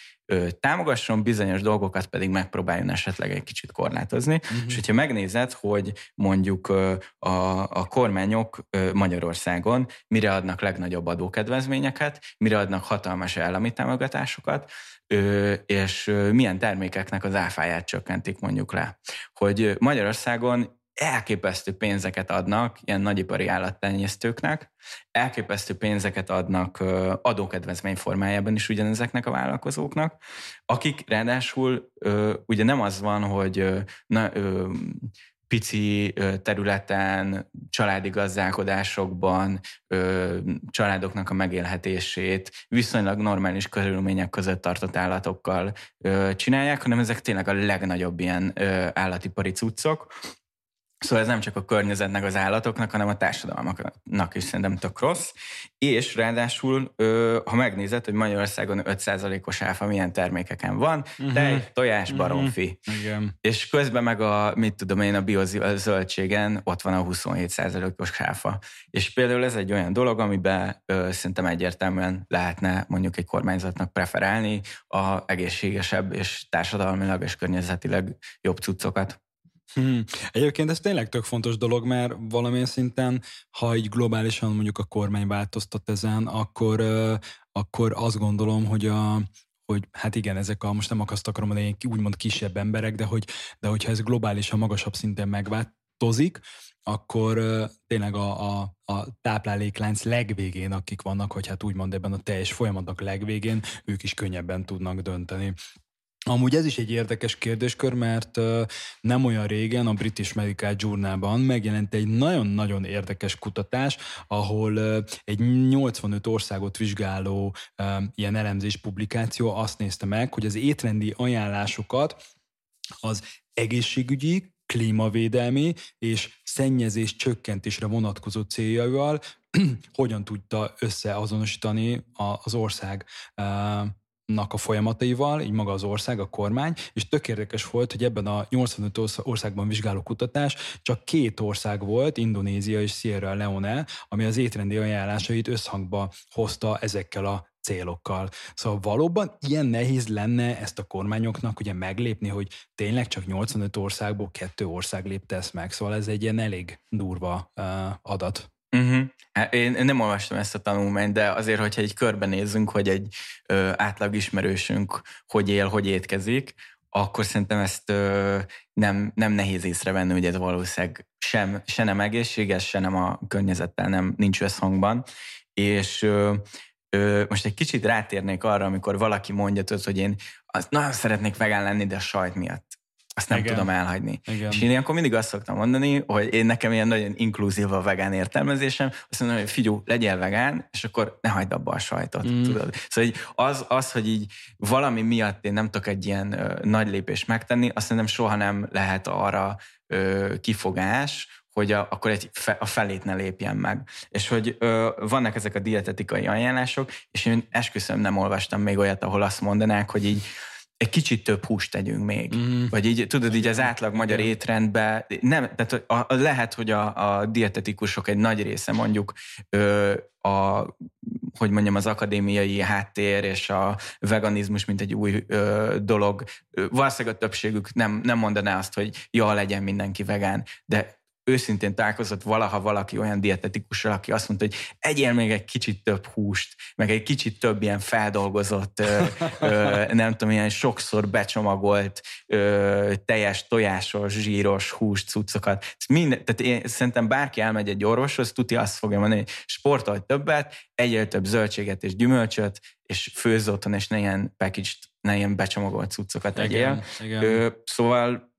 támogasson, bizonyos dolgokat pedig megpróbáljon esetleg egy kicsit korlátozni. Uh-huh. És hogyha megnézed, hogy mondjuk a, a kormányok Magyarországon mire adnak legnagyobb adókedvezményeket, mire adnak hatalmas állami támogatásokat, és milyen termékeknek az áfáját csökkentik mondjuk le. Hogy Magyarországon elképesztő pénzeket adnak ilyen nagyipari állattenyésztőknek, elképesztő pénzeket adnak adókedvezmény formájában is ugyanezeknek a vállalkozóknak, akik ráadásul ugye nem az van, hogy na, pici területen, családi gazdálkodásokban családoknak a megélhetését viszonylag normális körülmények között tartott állatokkal csinálják, hanem ezek tényleg a legnagyobb ilyen állatipari cuccok, Szóval ez nem csak a környezetnek, az állatoknak, hanem a társadalmaknak is szerintem tök rossz. És ráadásul, ha megnézed, hogy Magyarországon 5%-os áfa milyen termékeken van, uh-huh. tej, tojás, mhm. baromfi. Uh-huh. Igen. És közben meg a, mit tudom én, a biozöldségen ott van a 27%-os áfa. És például ez egy olyan dolog, amiben ö, szerintem egyértelműen lehetne mondjuk egy kormányzatnak preferálni a egészségesebb és társadalmilag és környezetileg jobb cuccokat. Hmm. Egyébként ez tényleg tök fontos dolog, mert valamilyen szinten, ha így globálisan mondjuk a kormány változtat ezen, akkor, akkor azt gondolom, hogy a, hogy hát igen, ezek a, most nem azt akarom mondani, úgymond kisebb emberek, de, hogy, de hogyha ez globálisan magasabb szinten megváltozik, akkor tényleg a, a, a tápláléklánc legvégén, akik vannak, hogy hát úgymond ebben a teljes folyamatnak legvégén, ők is könnyebben tudnak dönteni. Amúgy ez is egy érdekes kérdéskör, mert nem olyan régen a British Medical Journalban megjelent egy nagyon-nagyon érdekes kutatás, ahol egy 85 országot vizsgáló ilyen elemzés publikáció azt nézte meg, hogy az étrendi ajánlásokat az egészségügyi, klímavédelmi és szennyezés csökkentésre vonatkozó céljaival *clears throat* hogyan tudta összeazonosítani az ország nak a folyamataival, így maga az ország, a kormány, és tök érdekes volt, hogy ebben a 85 országban vizsgáló kutatás csak két ország volt, Indonézia és Sierra Leone, ami az étrendi ajánlásait összhangba hozta ezekkel a célokkal. Szóval valóban ilyen nehéz lenne ezt a kormányoknak ugye meglépni, hogy tényleg csak 85 országból kettő ország lépte ezt meg. Szóval ez egy ilyen elég durva uh, adat. Uh-huh. Én nem olvastam ezt a tanulmányt, de azért, hogyha egy körbenézzünk, hogy egy ö, átlag ismerősünk hogy él, hogy étkezik, akkor szerintem ezt ö, nem, nem nehéz észrevenni, hogy ez valószínűleg sem, se nem egészséges, se nem a környezettel nem nincs összhangban. És ö, ö, most egy kicsit rátérnék arra, amikor valaki mondja, tudod, hogy én azt nagyon szeretnék vegán lenni, de a sajt miatt. Azt nem Igen. tudom elhagyni. Igen. És én ilyenkor mindig azt szoktam mondani, hogy én nekem ilyen nagyon inkluzív a vegán értelmezésem, azt mondom, hogy figyú, legyél vegán, és akkor ne hagyd abba a sajtot. Mm. Tudod? Szóval így az, az, hogy így valami miatt én nem tudok egy ilyen ö, nagy lépést megtenni, azt szerintem soha nem lehet arra ö, kifogás, hogy a, akkor egy fe, a felét ne lépjen meg. És hogy ö, vannak ezek a dietetikai ajánlások, és én esküszöm nem olvastam még olyat, ahol azt mondanák, hogy így egy kicsit több húst tegyünk még. Mm. Vagy így, tudod, így az átlag magyar étrendben, nem, tehát a, a, lehet, hogy a, a dietetikusok egy nagy része mondjuk ö, a, hogy mondjam, az akadémiai háttér és a veganizmus, mint egy új ö, dolog. Valószínűleg a többségük nem, nem mondaná azt, hogy ja, legyen mindenki vegán, de őszintén találkozott valaha valaki olyan dietetikussal, aki azt mondta, hogy egyél még egy kicsit több húst, meg egy kicsit több ilyen feldolgozott, ö, ö, nem tudom, ilyen sokszor becsomagolt ö, teljes, tojásos, zsíros húst, cuccokat. Minden, tehát én szerintem bárki elmegy egy orvoshoz, tuti azt fogja mondani, hogy sportolj többet, egyél több zöldséget és gyümölcsöt, és főzz otthon, és ne ilyen packaged, ne ilyen becsomagolt cuccokat egyél. Igen, igen. Ö, szóval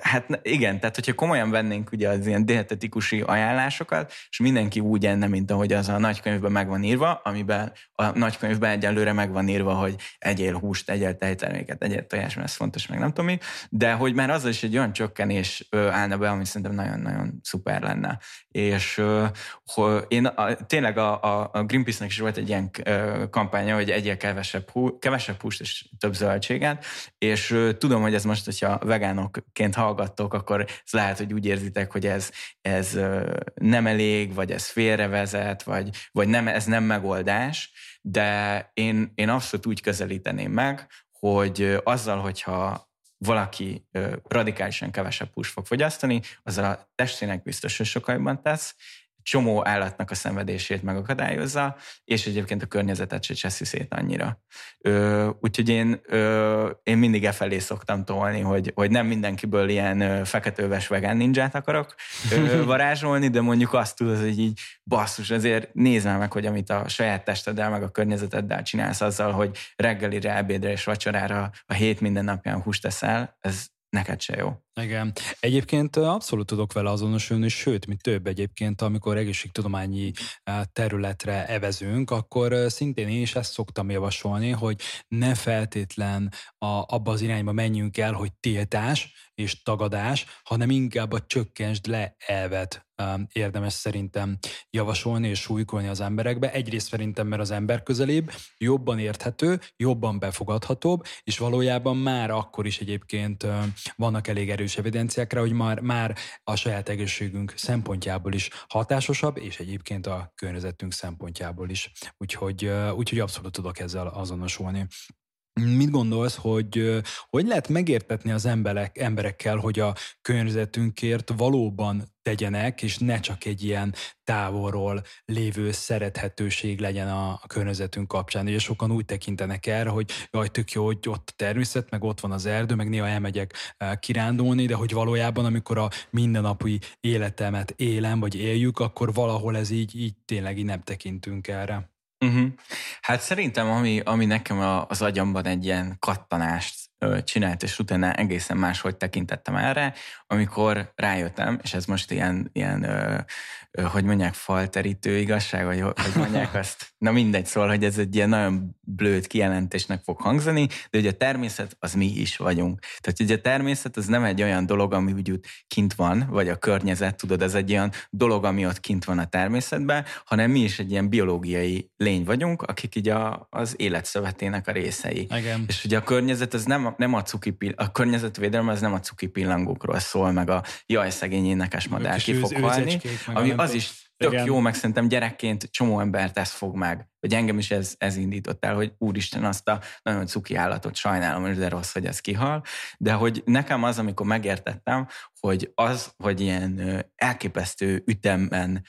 Hát igen, tehát hogyha komolyan vennénk ugye az ilyen dietetikusi ajánlásokat, és mindenki úgy enne, mint ahogy az a nagykönyvben meg van írva, amiben a nagykönyvben egyelőre meg van írva, hogy egyél húst, egyél tejterméket, egyél tojás, mert ez fontos, meg nem tudom mi, de hogy már azzal is egy olyan csökkenés állna be, ami szerintem nagyon-nagyon szuper lenne. És én a, tényleg a, a Greenpeace-nek is volt egy ilyen kampánya, hogy egyél kevesebb, hú, kevesebb húst és több zöldséget, és tudom, hogy ez most, hogyha vegán vegetariánokként hallgattok, akkor ez lehet, hogy úgy érzitek, hogy ez, ez nem elég, vagy ez félrevezet, vagy, vagy nem, ez nem megoldás, de én, én abszolút úgy közelíteném meg, hogy azzal, hogyha valaki radikálisan kevesebb hús fog fogyasztani, azzal a testének biztos, hogy sokkal jobban tesz, csomó állatnak a szenvedését megakadályozza, és egyébként a környezetet se cseszi szét annyira. Ö, úgyhogy én, ö, én mindig e felé szoktam tolni, hogy, hogy nem mindenkiből ilyen ö, feketőves vegán ninját akarok ö, *laughs* varázsolni, de mondjuk azt tudod, hogy így basszus, azért nézd meg, hogy amit a saját testeddel, meg a környezeteddel csinálsz azzal, hogy reggelire, ebédre és vacsorára a hét minden napján húst teszel, ez neked se jó. Igen. Egyébként abszolút tudok vele azonosulni, sőt, mint több egyébként, amikor egészségtudományi területre evezünk, akkor szintén én is ezt szoktam javasolni, hogy ne feltétlen a, abba az irányba menjünk el, hogy tiltás és tagadás, hanem inkább a csökkensd le elvet érdemes szerintem javasolni és súlykolni az emberekbe. Egyrészt szerintem, mert az ember közelébb, jobban érthető, jobban befogadhatóbb, és valójában már akkor is egyébként vannak elég erős erős evidenciákra, hogy már, már a saját egészségünk szempontjából is hatásosabb, és egyébként a környezetünk szempontjából is. Úgyhogy, úgyhogy abszolút tudok ezzel azonosulni. Mit gondolsz, hogy hogy lehet megértetni az emberek, emberekkel, hogy a környezetünkért valóban tegyenek, és ne csak egy ilyen távolról lévő szerethetőség legyen a, a környezetünk kapcsán. Ugye sokan úgy tekintenek erre, hogy jaj, tök jó, hogy ott természet, meg ott van az erdő, meg néha elmegyek kirándulni, de hogy valójában, amikor a mindennapi életemet élem, vagy éljük, akkor valahol ez így, így tényleg így nem tekintünk erre. Uh-huh. Hát szerintem, ami, ami nekem a, az agyamban egy ilyen kattanást csinált, és utána egészen máshogy tekintettem erre, amikor rájöttem, és ez most ilyen, ilyen hogy mondják, falterítő igazság, vagy hogy mondják *laughs* azt, na mindegy, szóval, hogy ez egy ilyen nagyon blőd kijelentésnek fog hangzani, de ugye a természet az mi is vagyunk. Tehát ugye a természet az nem egy olyan dolog, ami úgy kint van, vagy a környezet, tudod, ez egy olyan dolog, ami ott kint van a természetben, hanem mi is egy ilyen biológiai lény vagyunk, akik így a, az életszövetének a részei. Igen. És ugye a környezet az nem, nem a cuki pill- a környezetvédelem az nem a cuki pillangókról szól, meg a jaj, szegény énekes madár ki fog halni, ami az is tök Igen. jó, meg szerintem gyerekként csomó embert ez fog meg. Hogy engem is ez, ez indított el, hogy úristen, azt a nagyon cuki állatot sajnálom, de rossz, hogy ez kihal. De hogy nekem az, amikor megértettem, hogy az, hogy ilyen elképesztő ütemben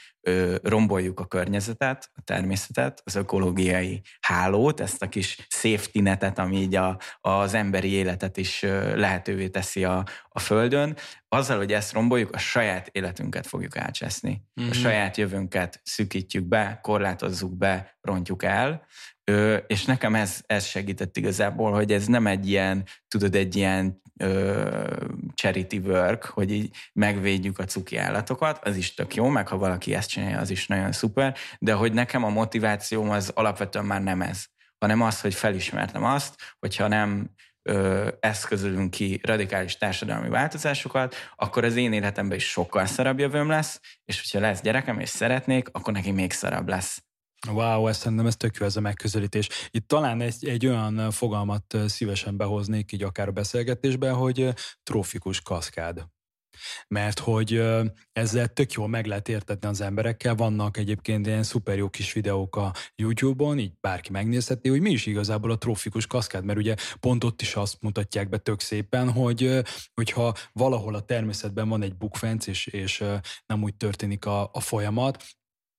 romboljuk a környezetet, a természetet, az ökológiai hálót, ezt a kis safety netet, ami így a, az emberi életet is lehetővé teszi a, a Földön, azzal, hogy ezt romboljuk, a saját életünket fogjuk elcseszni. Mm-hmm. A mhm. saját jövőnket szükítjük be, korlátozzuk be, rontjuk el, Ö, és nekem ez, ez segített igazából, hogy ez nem egy ilyen, tudod, egy ilyen ö, charity work, hogy így megvédjük a cuki állatokat, az is tök jó, meg ha valaki ezt csinálja, az is nagyon szuper, de hogy nekem a motivációm az alapvetően már nem ez, hanem az, hogy felismertem azt, hogyha nem ö, eszközölünk ki radikális társadalmi változásokat, akkor az én életemben is sokkal szarabb jövőm lesz, és hogyha lesz gyerekem és szeretnék, akkor neki még szarabb lesz. Wow, ezt szerintem ez tök jó ez a megközelítés. Itt talán egy, egy olyan fogalmat szívesen behoznék így akár a beszélgetésben, hogy trófikus kaszkád. Mert hogy ezzel tök jól meg lehet értetni az emberekkel, vannak egyébként ilyen szuper jó kis videók a YouTube-on, így bárki megnézheti, hogy mi is igazából a trófikus kaszkád, mert ugye pont ott is azt mutatják be tök szépen, hogy hogyha valahol a természetben van egy bukfenc, és, és nem úgy történik a, a folyamat,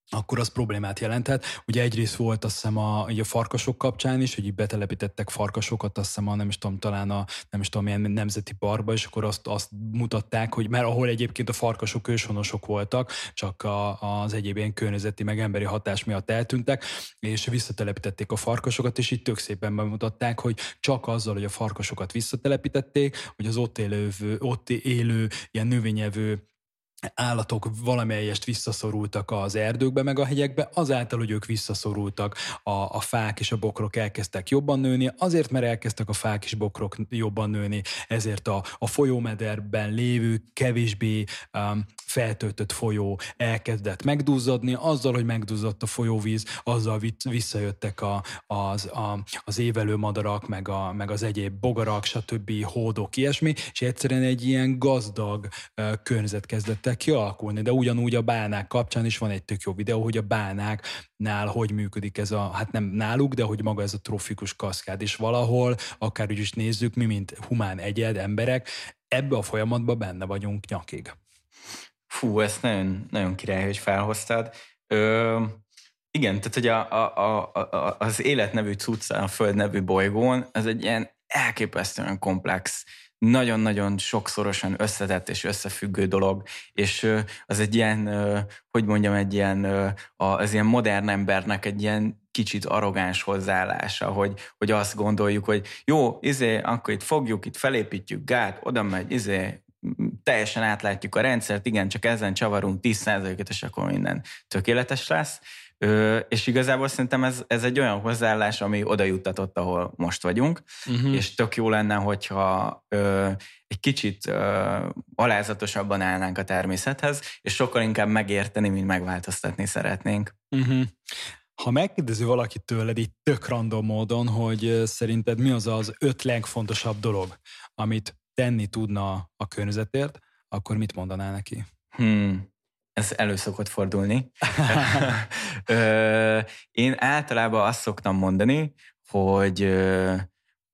akkor az problémát jelenthet. Ugye egyrészt volt azt hiszem a, a farkasok kapcsán is, hogy így betelepítettek farkasokat, azt hiszem a nem is tudom, talán a nem is tudom, milyen nemzeti parkba, és akkor azt, azt mutatták, hogy mert ahol egyébként a farkasok őshonosok voltak, csak a, az egyéb ilyen környezeti meg emberi hatás miatt eltűntek, és visszatelepítették a farkasokat, és itt tök szépen bemutatták, hogy csak azzal, hogy a farkasokat visszatelepítették, hogy az ott élő, ott élő ilyen növényevő állatok valamelyest visszaszorultak az erdőkbe, meg a hegyekbe, azáltal, hogy ők visszaszorultak, a, a fák és a bokrok elkezdtek jobban nőni, azért, mert elkezdtek a fák és bokrok jobban nőni, ezért a, a folyómederben lévő, kevésbé um, feltöltött folyó elkezdett megduzzadni, azzal, hogy megduzzadt a folyóvíz, azzal visszajöttek a, az, a, az évelő madarak, meg, a, meg az egyéb bogarak, stb. hódok, ilyesmi, és egyszerűen egy ilyen gazdag uh, környezet kezdett kialakulni, de ugyanúgy a bánák kapcsán is van egy tök jó videó, hogy a bánáknál hogy működik ez a, hát nem náluk, de hogy maga ez a trofikus kaszkád, és valahol, akár úgy is nézzük, mi, mint humán egyed, emberek, ebbe a folyamatban benne vagyunk nyakig. Fú, ezt nagyon, nagyon király, hogy felhoztad. Ö, igen, tehát hogy a, a, a, a, az élet nevű cucc, a Föld nevű bolygón, ez egy ilyen elképesztően komplex nagyon-nagyon sokszorosan összetett és összefüggő dolog, és az egy ilyen, hogy mondjam, egy ilyen, az ilyen modern embernek egy ilyen kicsit arrogáns hozzáállása, hogy, hogy azt gondoljuk, hogy jó, izé, akkor itt fogjuk, itt felépítjük, gát, oda megy, izé, teljesen átlátjuk a rendszert, igen, csak ezen csavarunk 10%-et, és akkor minden tökéletes lesz. Ö, és igazából szerintem ez, ez egy olyan hozzáállás, ami oda juttatott, ahol most vagyunk, uh-huh. és tök jó lenne, hogyha ö, egy kicsit ö, alázatosabban állnánk a természethez, és sokkal inkább megérteni, mint megváltoztatni szeretnénk. Uh-huh. Ha megkérdezi valaki tőled így tök random módon, hogy szerinted mi az az öt legfontosabb dolog, amit tenni tudna a környezetért, akkor mit mondanál neki? Hmm ez elő szokott fordulni. *laughs* *laughs* Én általában azt szoktam mondani, hogy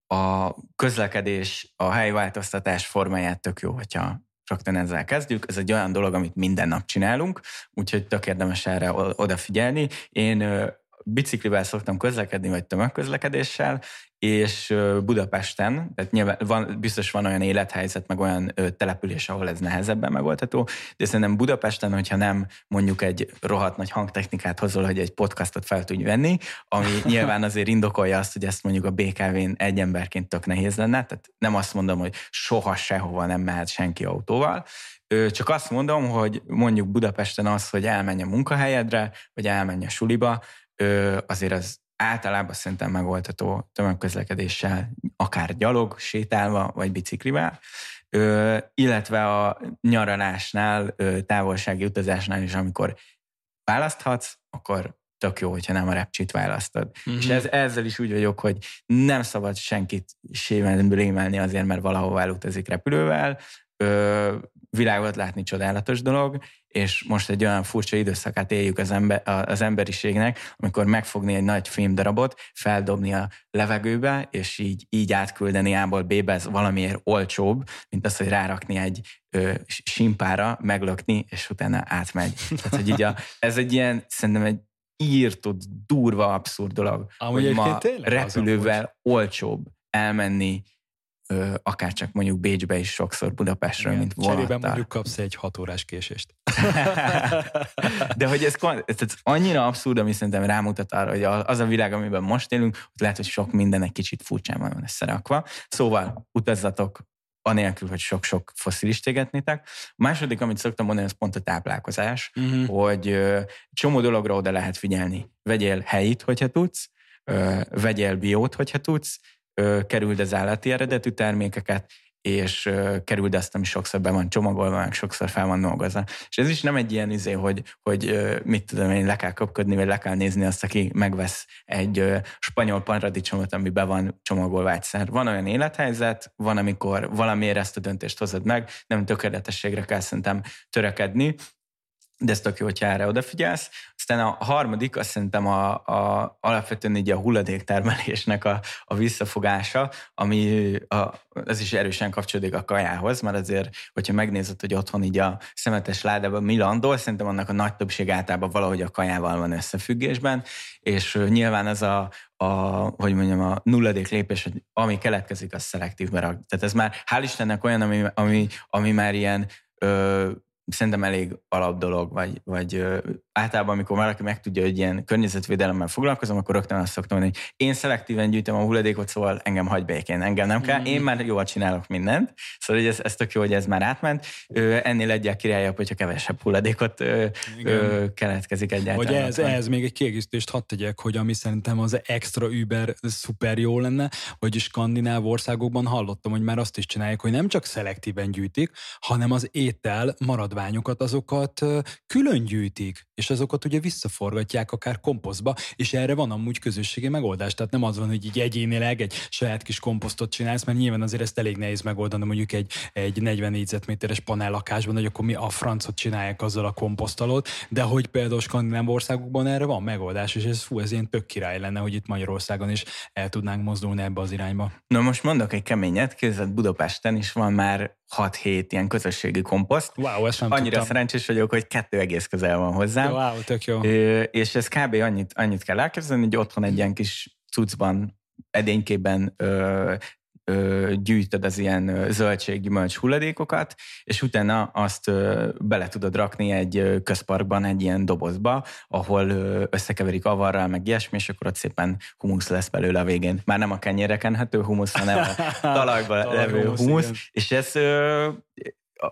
a közlekedés, a helyváltoztatás formáját tök jó, hogyha rögtön ezzel kezdjük. Ez egy olyan dolog, amit minden nap csinálunk, úgyhogy tök érdemes erre odafigyelni. Én biciklivel szoktam közlekedni, vagy tömegközlekedéssel, és Budapesten, tehát nyilván van, biztos van olyan élethelyzet, meg olyan település, ahol ez nehezebben megoldható, de szerintem Budapesten, hogyha nem mondjuk egy rohadt nagy hangtechnikát hozol, hogy egy podcastot fel tudj venni, ami *laughs* nyilván azért indokolja azt, hogy ezt mondjuk a BKV-n egy emberként tök nehéz lenne, tehát nem azt mondom, hogy soha sehova nem mehet senki autóval, csak azt mondom, hogy mondjuk Budapesten az, hogy elmenj a munkahelyedre, vagy elmenj a suliba, azért az általában szerintem megoldható tömegközlekedéssel, akár gyalog, sétálva, vagy biciklivel, ö, illetve a nyaralásnál, ö, távolsági utazásnál is, amikor választhatsz, akkor tök jó, hogyha nem a repcsit választod. Mm-hmm. És ez, ezzel is úgy vagyok, hogy nem szabad senkit séven rémelni azért, mert valahova elutazik repülővel, ö, világot látni csodálatos dolog, és most egy olyan furcsa időszakát éljük az, ember, az emberiségnek, amikor megfogni egy nagy filmdarabot, feldobni a levegőbe, és így, így átküldeni A-ból B-be, ez valamiért olcsóbb, mint az, hogy rárakni egy ö, simpára, meglökni, és utána átmegy. Tehát, hogy így a, ez egy ilyen, szerintem egy írtott, durva, abszurd dolog, Amúgy hogy ma repülővel olcsóbb elmenni akár csak mondjuk Bécsbe is sokszor Budapestről, Igen, mint vonattal. Cserében mondjuk kapsz egy hat órás késést. *laughs* De hogy ez, ez annyira abszurd, ami szerintem rámutat arra, hogy az a világ, amiben most élünk, ott lehet, hogy sok minden egy kicsit furcsán van összerakva. Szóval utazzatok anélkül, hogy sok-sok foszilis égetnétek. A második, amit szoktam mondani, az pont a táplálkozás, uh-huh. hogy csomó dologra oda lehet figyelni. Vegyél helyit, hogyha tudsz, vegyél biót, hogyha tudsz, kerüld az állati eredetű termékeket, és kerüld azt, ami sokszor be van csomagolva, meg sokszor fel van dolgozva. És ez is nem egy ilyen izé, hogy, hogy mit tudom én, le kell köpködni, vagy le kell nézni azt, aki megvesz egy spanyol paradicsomot, ami be van csomagolva egyszer. Van olyan élethelyzet, van, amikor valamiért ezt a döntést hozod meg, nem tökéletességre kell szerintem törekedni, de ez tök jó, hogyha erre odafigyelsz. Aztán a harmadik, azt szerintem a, a, alapvetően így a hulladéktermelésnek a, a visszafogása, ami a, ez is erősen kapcsolódik a kajához, mert azért, hogyha megnézed, hogy otthon így a szemetes ládában mi landol, szerintem annak a nagy többség általában valahogy a kajával van összefüggésben, és nyilván ez a, a, hogy mondjam, a nulladék lépés, hogy ami keletkezik, az szelektív berag. Tehát ez már, hál' Istennek olyan, ami, ami, ami már ilyen szerintem elég alap dolog, vagy, vagy általában, amikor valaki megtudja, hogy ilyen környezetvédelemmel foglalkozom, akkor rögtön azt szoktam mondani, hogy én szelektíven gyűjtöm a hulladékot, szóval engem hagy békén, engem nem kell, én már jól csinálok mindent, szóval ez, ez tök jó, hogy ez már átment. Ennél egyel királyabb, hogyha kevesebb hulladékot ö, keletkezik egyáltalán. Vagy ez, ez még egy kiegészítést hadd tegyek, hogy ami szerintem az extra Uber szuper jó lenne, hogy skandináv országokban hallottam, hogy már azt is csinálják, hogy nem csak szelektíven gyűjtik, hanem az étel maradványokat, azokat külön gyűjtik, és azokat ugye visszaforgatják akár komposztba, és erre van amúgy közösségi megoldás. Tehát nem az van, hogy így egyénileg egy saját kis komposztot csinálsz, mert nyilván azért ezt elég nehéz megoldani mondjuk egy, egy 40 négyzetméteres panellakásban, hogy akkor mi a francot csinálják azzal a komposztalót, de hogy például skandináv országokban erre van megoldás, és ez fú, ez ilyen tök király lenne, hogy itt Magyarországon is el tudnánk mozdulni ebbe az irányba. Na most mondok egy keményet, képzeld Budapesten is van már 6-7 ilyen közösségi komposzt. Wow, ezt nem Annyira tudtam. szerencsés vagyok, hogy kettő egész közel van hozzám. Wow, tök jó. És ez kb. annyit, annyit kell elképzelni, hogy otthon egy ilyen kis cuccban, edénykében ö, ö, gyűjtöd az ilyen zöldséggyümölcs hulladékokat, és utána azt ö, bele tudod rakni egy közparkban, egy ilyen dobozba, ahol ö, összekeverik avarral, meg ilyesmi, és akkor ott szépen humusz lesz belőle a végén. Már nem a kenyére kenhető humusz, hanem a *laughs* talajba levő humusz, és ez ö,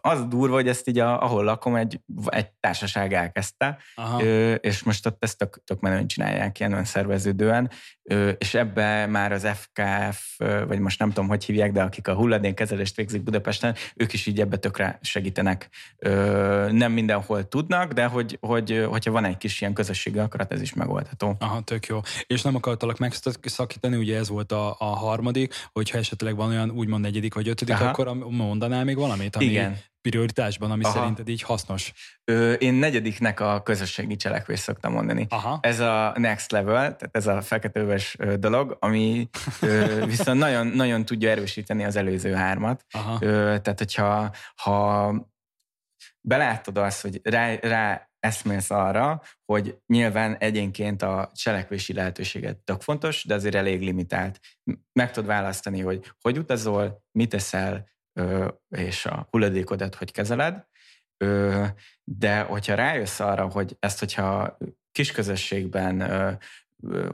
az durva, hogy ezt így, a, ahol lakom, egy, egy társaság elkezdte, ö, és most ott ezt tök, tök menően csinálják ilyen önszerveződően, ö, és ebbe már az FKF, vagy most nem tudom, hogy hívják, de akik a hulladékkezelést végzik Budapesten, ők is így ebbe tökre segítenek. Ö, nem mindenhol tudnak, de hogy, hogy, hogyha van egy kis ilyen közösségi akarat, ez is megoldható. Aha, tök jó. És nem akartalak megszakítani, ugye ez volt a, a harmadik, hogyha esetleg van olyan úgymond negyedik vagy ötödik, Aha. akkor mondanál még valamit, ami Igen prioritásban, ami Aha. szerinted így hasznos? Ö, én negyediknek a közösségi cselekvést szoktam mondani. Aha. Ez a next level, tehát ez a feketőves dolog, ami ö, *laughs* viszont nagyon, nagyon tudja erősíteni az előző hármat. Aha. Ö, tehát, hogyha ha belátod azt, hogy rá, rá eszmélsz arra, hogy nyilván egyénként a cselekvési lehetőséget tök fontos, de azért elég limitált. Meg tudod választani, hogy hogy utazol, mit eszel, és a hulladékodat hogy kezeled, de hogyha rájössz arra, hogy ezt, hogyha kisközösségben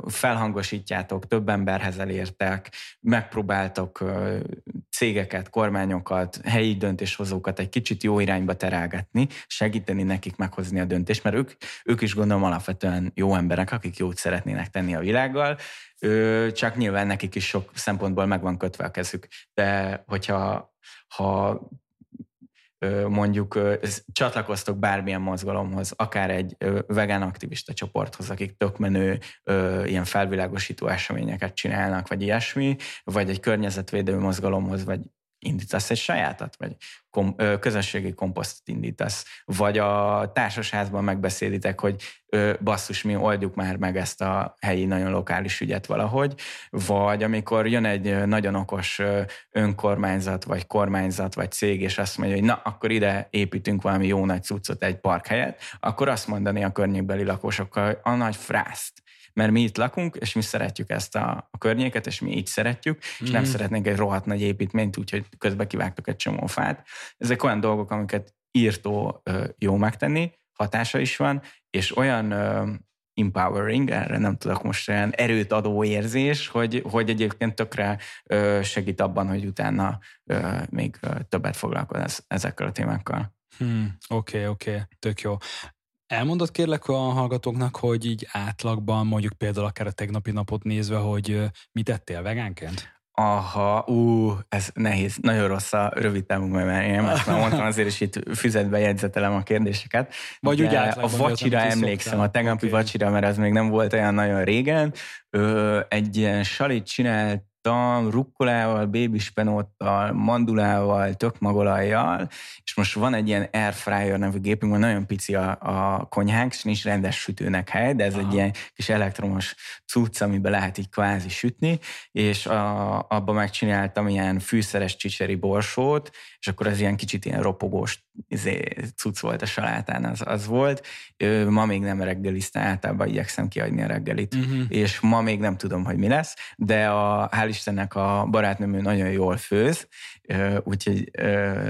felhangosítjátok, több emberhez elértek, megpróbáltok cégeket, kormányokat, helyi döntéshozókat egy kicsit jó irányba terelgetni, segíteni nekik meghozni a döntést, mert ők, ők is gondolom alapvetően jó emberek, akik jót szeretnének tenni a világgal, csak nyilván nekik is sok szempontból meg van kötve a kezük. De hogyha ha mondjuk csatlakoztok bármilyen mozgalomhoz, akár egy vegán aktivista csoporthoz, akik tök menő ilyen felvilágosító eseményeket csinálnak, vagy ilyesmi, vagy egy környezetvédő mozgalomhoz, vagy indítasz egy sajátat, vagy kom, közösségi komposztot indítasz, vagy a társasházban megbeszélitek, hogy ö, basszus, mi oldjuk már meg ezt a helyi, nagyon lokális ügyet valahogy, vagy amikor jön egy nagyon okos önkormányzat, vagy kormányzat, vagy cég, és azt mondja, hogy na, akkor ide építünk valami jó nagy cuccot egy park helyett, akkor azt mondani a környékbeli lakósokkal, a nagy frászt, mert mi itt lakunk, és mi szeretjük ezt a, a környéket, és mi így szeretjük, és mm-hmm. nem mhm. szeretnénk egy rohadt nagy építményt, úgyhogy közben kivágtok egy csomó fát. Ezek olyan dolgok, amiket írtó jó megtenni, hatása is van, és olyan empowering, erre nem tudok most olyan erőt adó érzés, hogy, hogy egyébként tökre segít abban, hogy utána még többet foglalkoz ezekkel a témákkal. Hmm, oké, okay, oké, okay. tök jó. Elmondott kérlek a hallgatóknak, hogy így átlagban, mondjuk például akár a tegnapi napot nézve, hogy mit ettél vegánként? Aha, ú, ez nehéz. Nagyon rossz a rövid távú mert én már mondtam, azért is itt füzetbe jegyzetelem a kérdéseket. Vagy úgy A vacsira emlékszem, a tegnapi okay. vacsira, mert az még nem volt olyan nagyon régen. Ö, egy ilyen salit csinált csináltam rukkolával, bébispenóttal, mandulával, tök magolajjal, és most van egy ilyen air fryer nevű gépünk, van nagyon pici a, a konyhánk, és nincs rendes sütőnek hely, de ez Aha. egy ilyen kis elektromos cucc, amiben lehet így kvázi sütni, és a, abban megcsináltam ilyen fűszeres csicseri borsót, és akkor ez ilyen kicsit ilyen ropogós izé, cucc volt a salátán, az, az volt. Ma még nem reggeliztem, általában igyekszem kiadni a reggelit, uh-huh. és ma még nem tudom, hogy mi lesz, de a, hál' Istennek a barátnőm nagyon jól főz, úgyhogy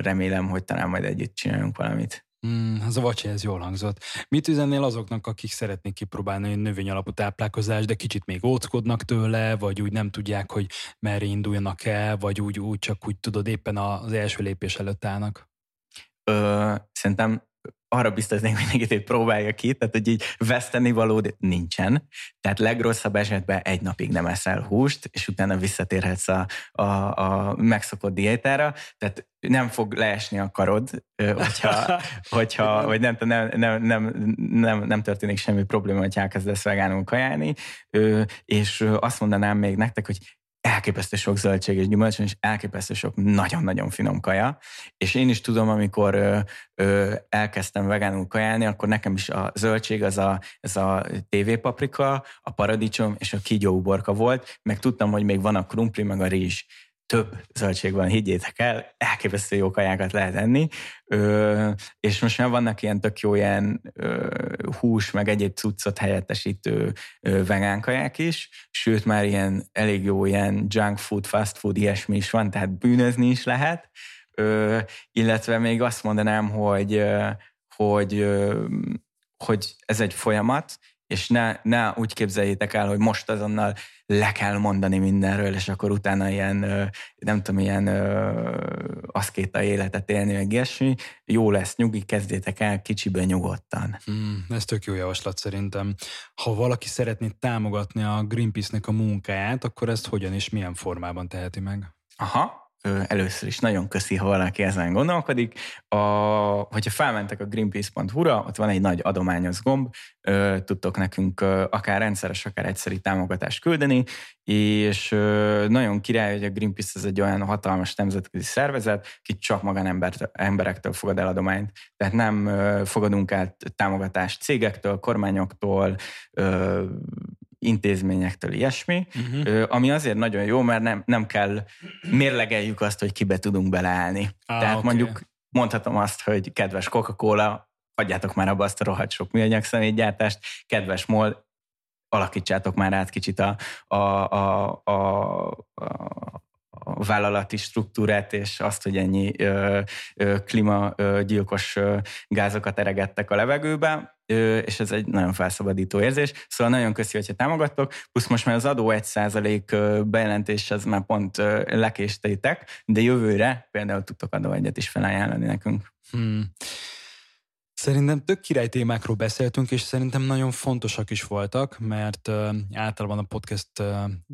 remélem, hogy talán majd együtt csinálunk valamit. Hmm, az a vacsi, ez jól hangzott. Mit üzennél azoknak, akik szeretnék kipróbálni egy növény alapú táplálkozást, de kicsit még óckodnak tőle, vagy úgy nem tudják, hogy merre induljanak el, vagy úgy, úgy csak úgy tudod, éppen az első lépés előtt állnak? Ö, szerintem arra biztosnék mindenkit, hogy próbálja ki, tehát hogy így veszteni valód nincsen. Tehát legrosszabb esetben egy napig nem eszel húst, és utána visszatérhetsz a, a, a megszokott diétára. Tehát nem fog leesni a karod, hogyha, *laughs* hogyha vagy nem, nem, nem, nem, nem, nem történik semmi probléma, hogy elkezdesz vegánul kajálni, és azt mondanám még nektek, hogy elképesztő sok zöldség és gyümölcs, és elképesztő sok nagyon-nagyon finom kaja. És én is tudom, amikor ö, ö, elkezdtem vegánul kajálni, akkor nekem is a zöldség az a, ez a tévépaprika, a paradicsom és a kígyóuborka volt, meg tudtam, hogy még van a krumpli, meg a rizs több zöldség van, higgyétek el, elképesztő jó kajákat lehet enni, ö, és most már vannak ilyen tök jó ilyen ö, hús, meg egyéb cuccot helyettesítő ö, vegán kaják is, sőt már ilyen elég jó ilyen junk food, fast food, ilyesmi is van, tehát bűnözni is lehet, ö, illetve még azt mondanám, hogy, hogy, ö, hogy ez egy folyamat, és ne, ne úgy képzeljétek el, hogy most azonnal le kell mondani mindenről, és akkor utána ilyen, nem tudom, ilyen aszkéta életet élni, meg ilyesmi. Jó lesz, nyugi, kezdjétek el kicsiben nyugodtan. Hmm, ez tök jó javaslat szerintem. Ha valaki szeretné támogatni a Greenpeace-nek a munkáját, akkor ezt hogyan és milyen formában teheti meg? Aha, először is nagyon köszi, ha valaki ezen gondolkodik. A, hogyha felmentek a greenpeace.hu-ra, ott van egy nagy adományos gomb, tudtok nekünk akár rendszeres, akár egyszeri támogatást küldeni, és nagyon király, hogy a Greenpeace ez egy olyan hatalmas nemzetközi szervezet, ki csak magánemberektől fogad el adományt. Tehát nem fogadunk el támogatást cégektől, kormányoktól, intézményektől, ilyesmi, uh-huh. ami azért nagyon jó, mert nem, nem kell mérlegeljük azt, hogy kibe tudunk beleállni. Ah, Tehát okay. mondjuk mondhatom azt, hogy kedves Coca-Cola, hagyjátok már abba azt a rohadt sok műanyag személygyártást, kedves MOL, alakítsátok már át kicsit a, a, a, a, a a vállalati struktúrát, és azt, hogy ennyi ö, ö, klímagyilkos gázokat eregettek a levegőbe, ö, és ez egy nagyon felszabadító érzés. Szóval nagyon köszi, hogyha támogattok, plusz most már az adó 1% bejelentés, az már pont lekéstétek, de jövőre például tudtok adó egyet is felajánlani nekünk. Hmm. Szerintem tök király témákról beszéltünk, és szerintem nagyon fontosak is voltak, mert általában a podcast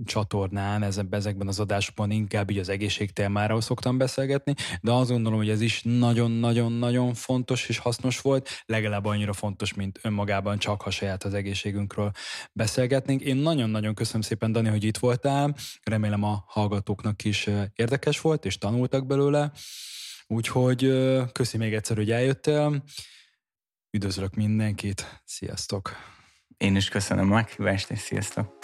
csatornán ezekben az adásokban inkább így az egészség témáról szoktam beszélgetni, de azt gondolom, hogy ez is nagyon-nagyon-nagyon fontos és hasznos volt, legalább annyira fontos, mint önmagában csak ha saját az egészségünkről beszélgetnénk. Én nagyon-nagyon köszönöm szépen, Dani, hogy itt voltál, remélem a hallgatóknak is érdekes volt, és tanultak belőle, úgyhogy uh, köszi még egyszer, hogy eljöttél, Üdvözlök mindenkit, sziasztok! Én is köszönöm a meghívást, és sziasztok!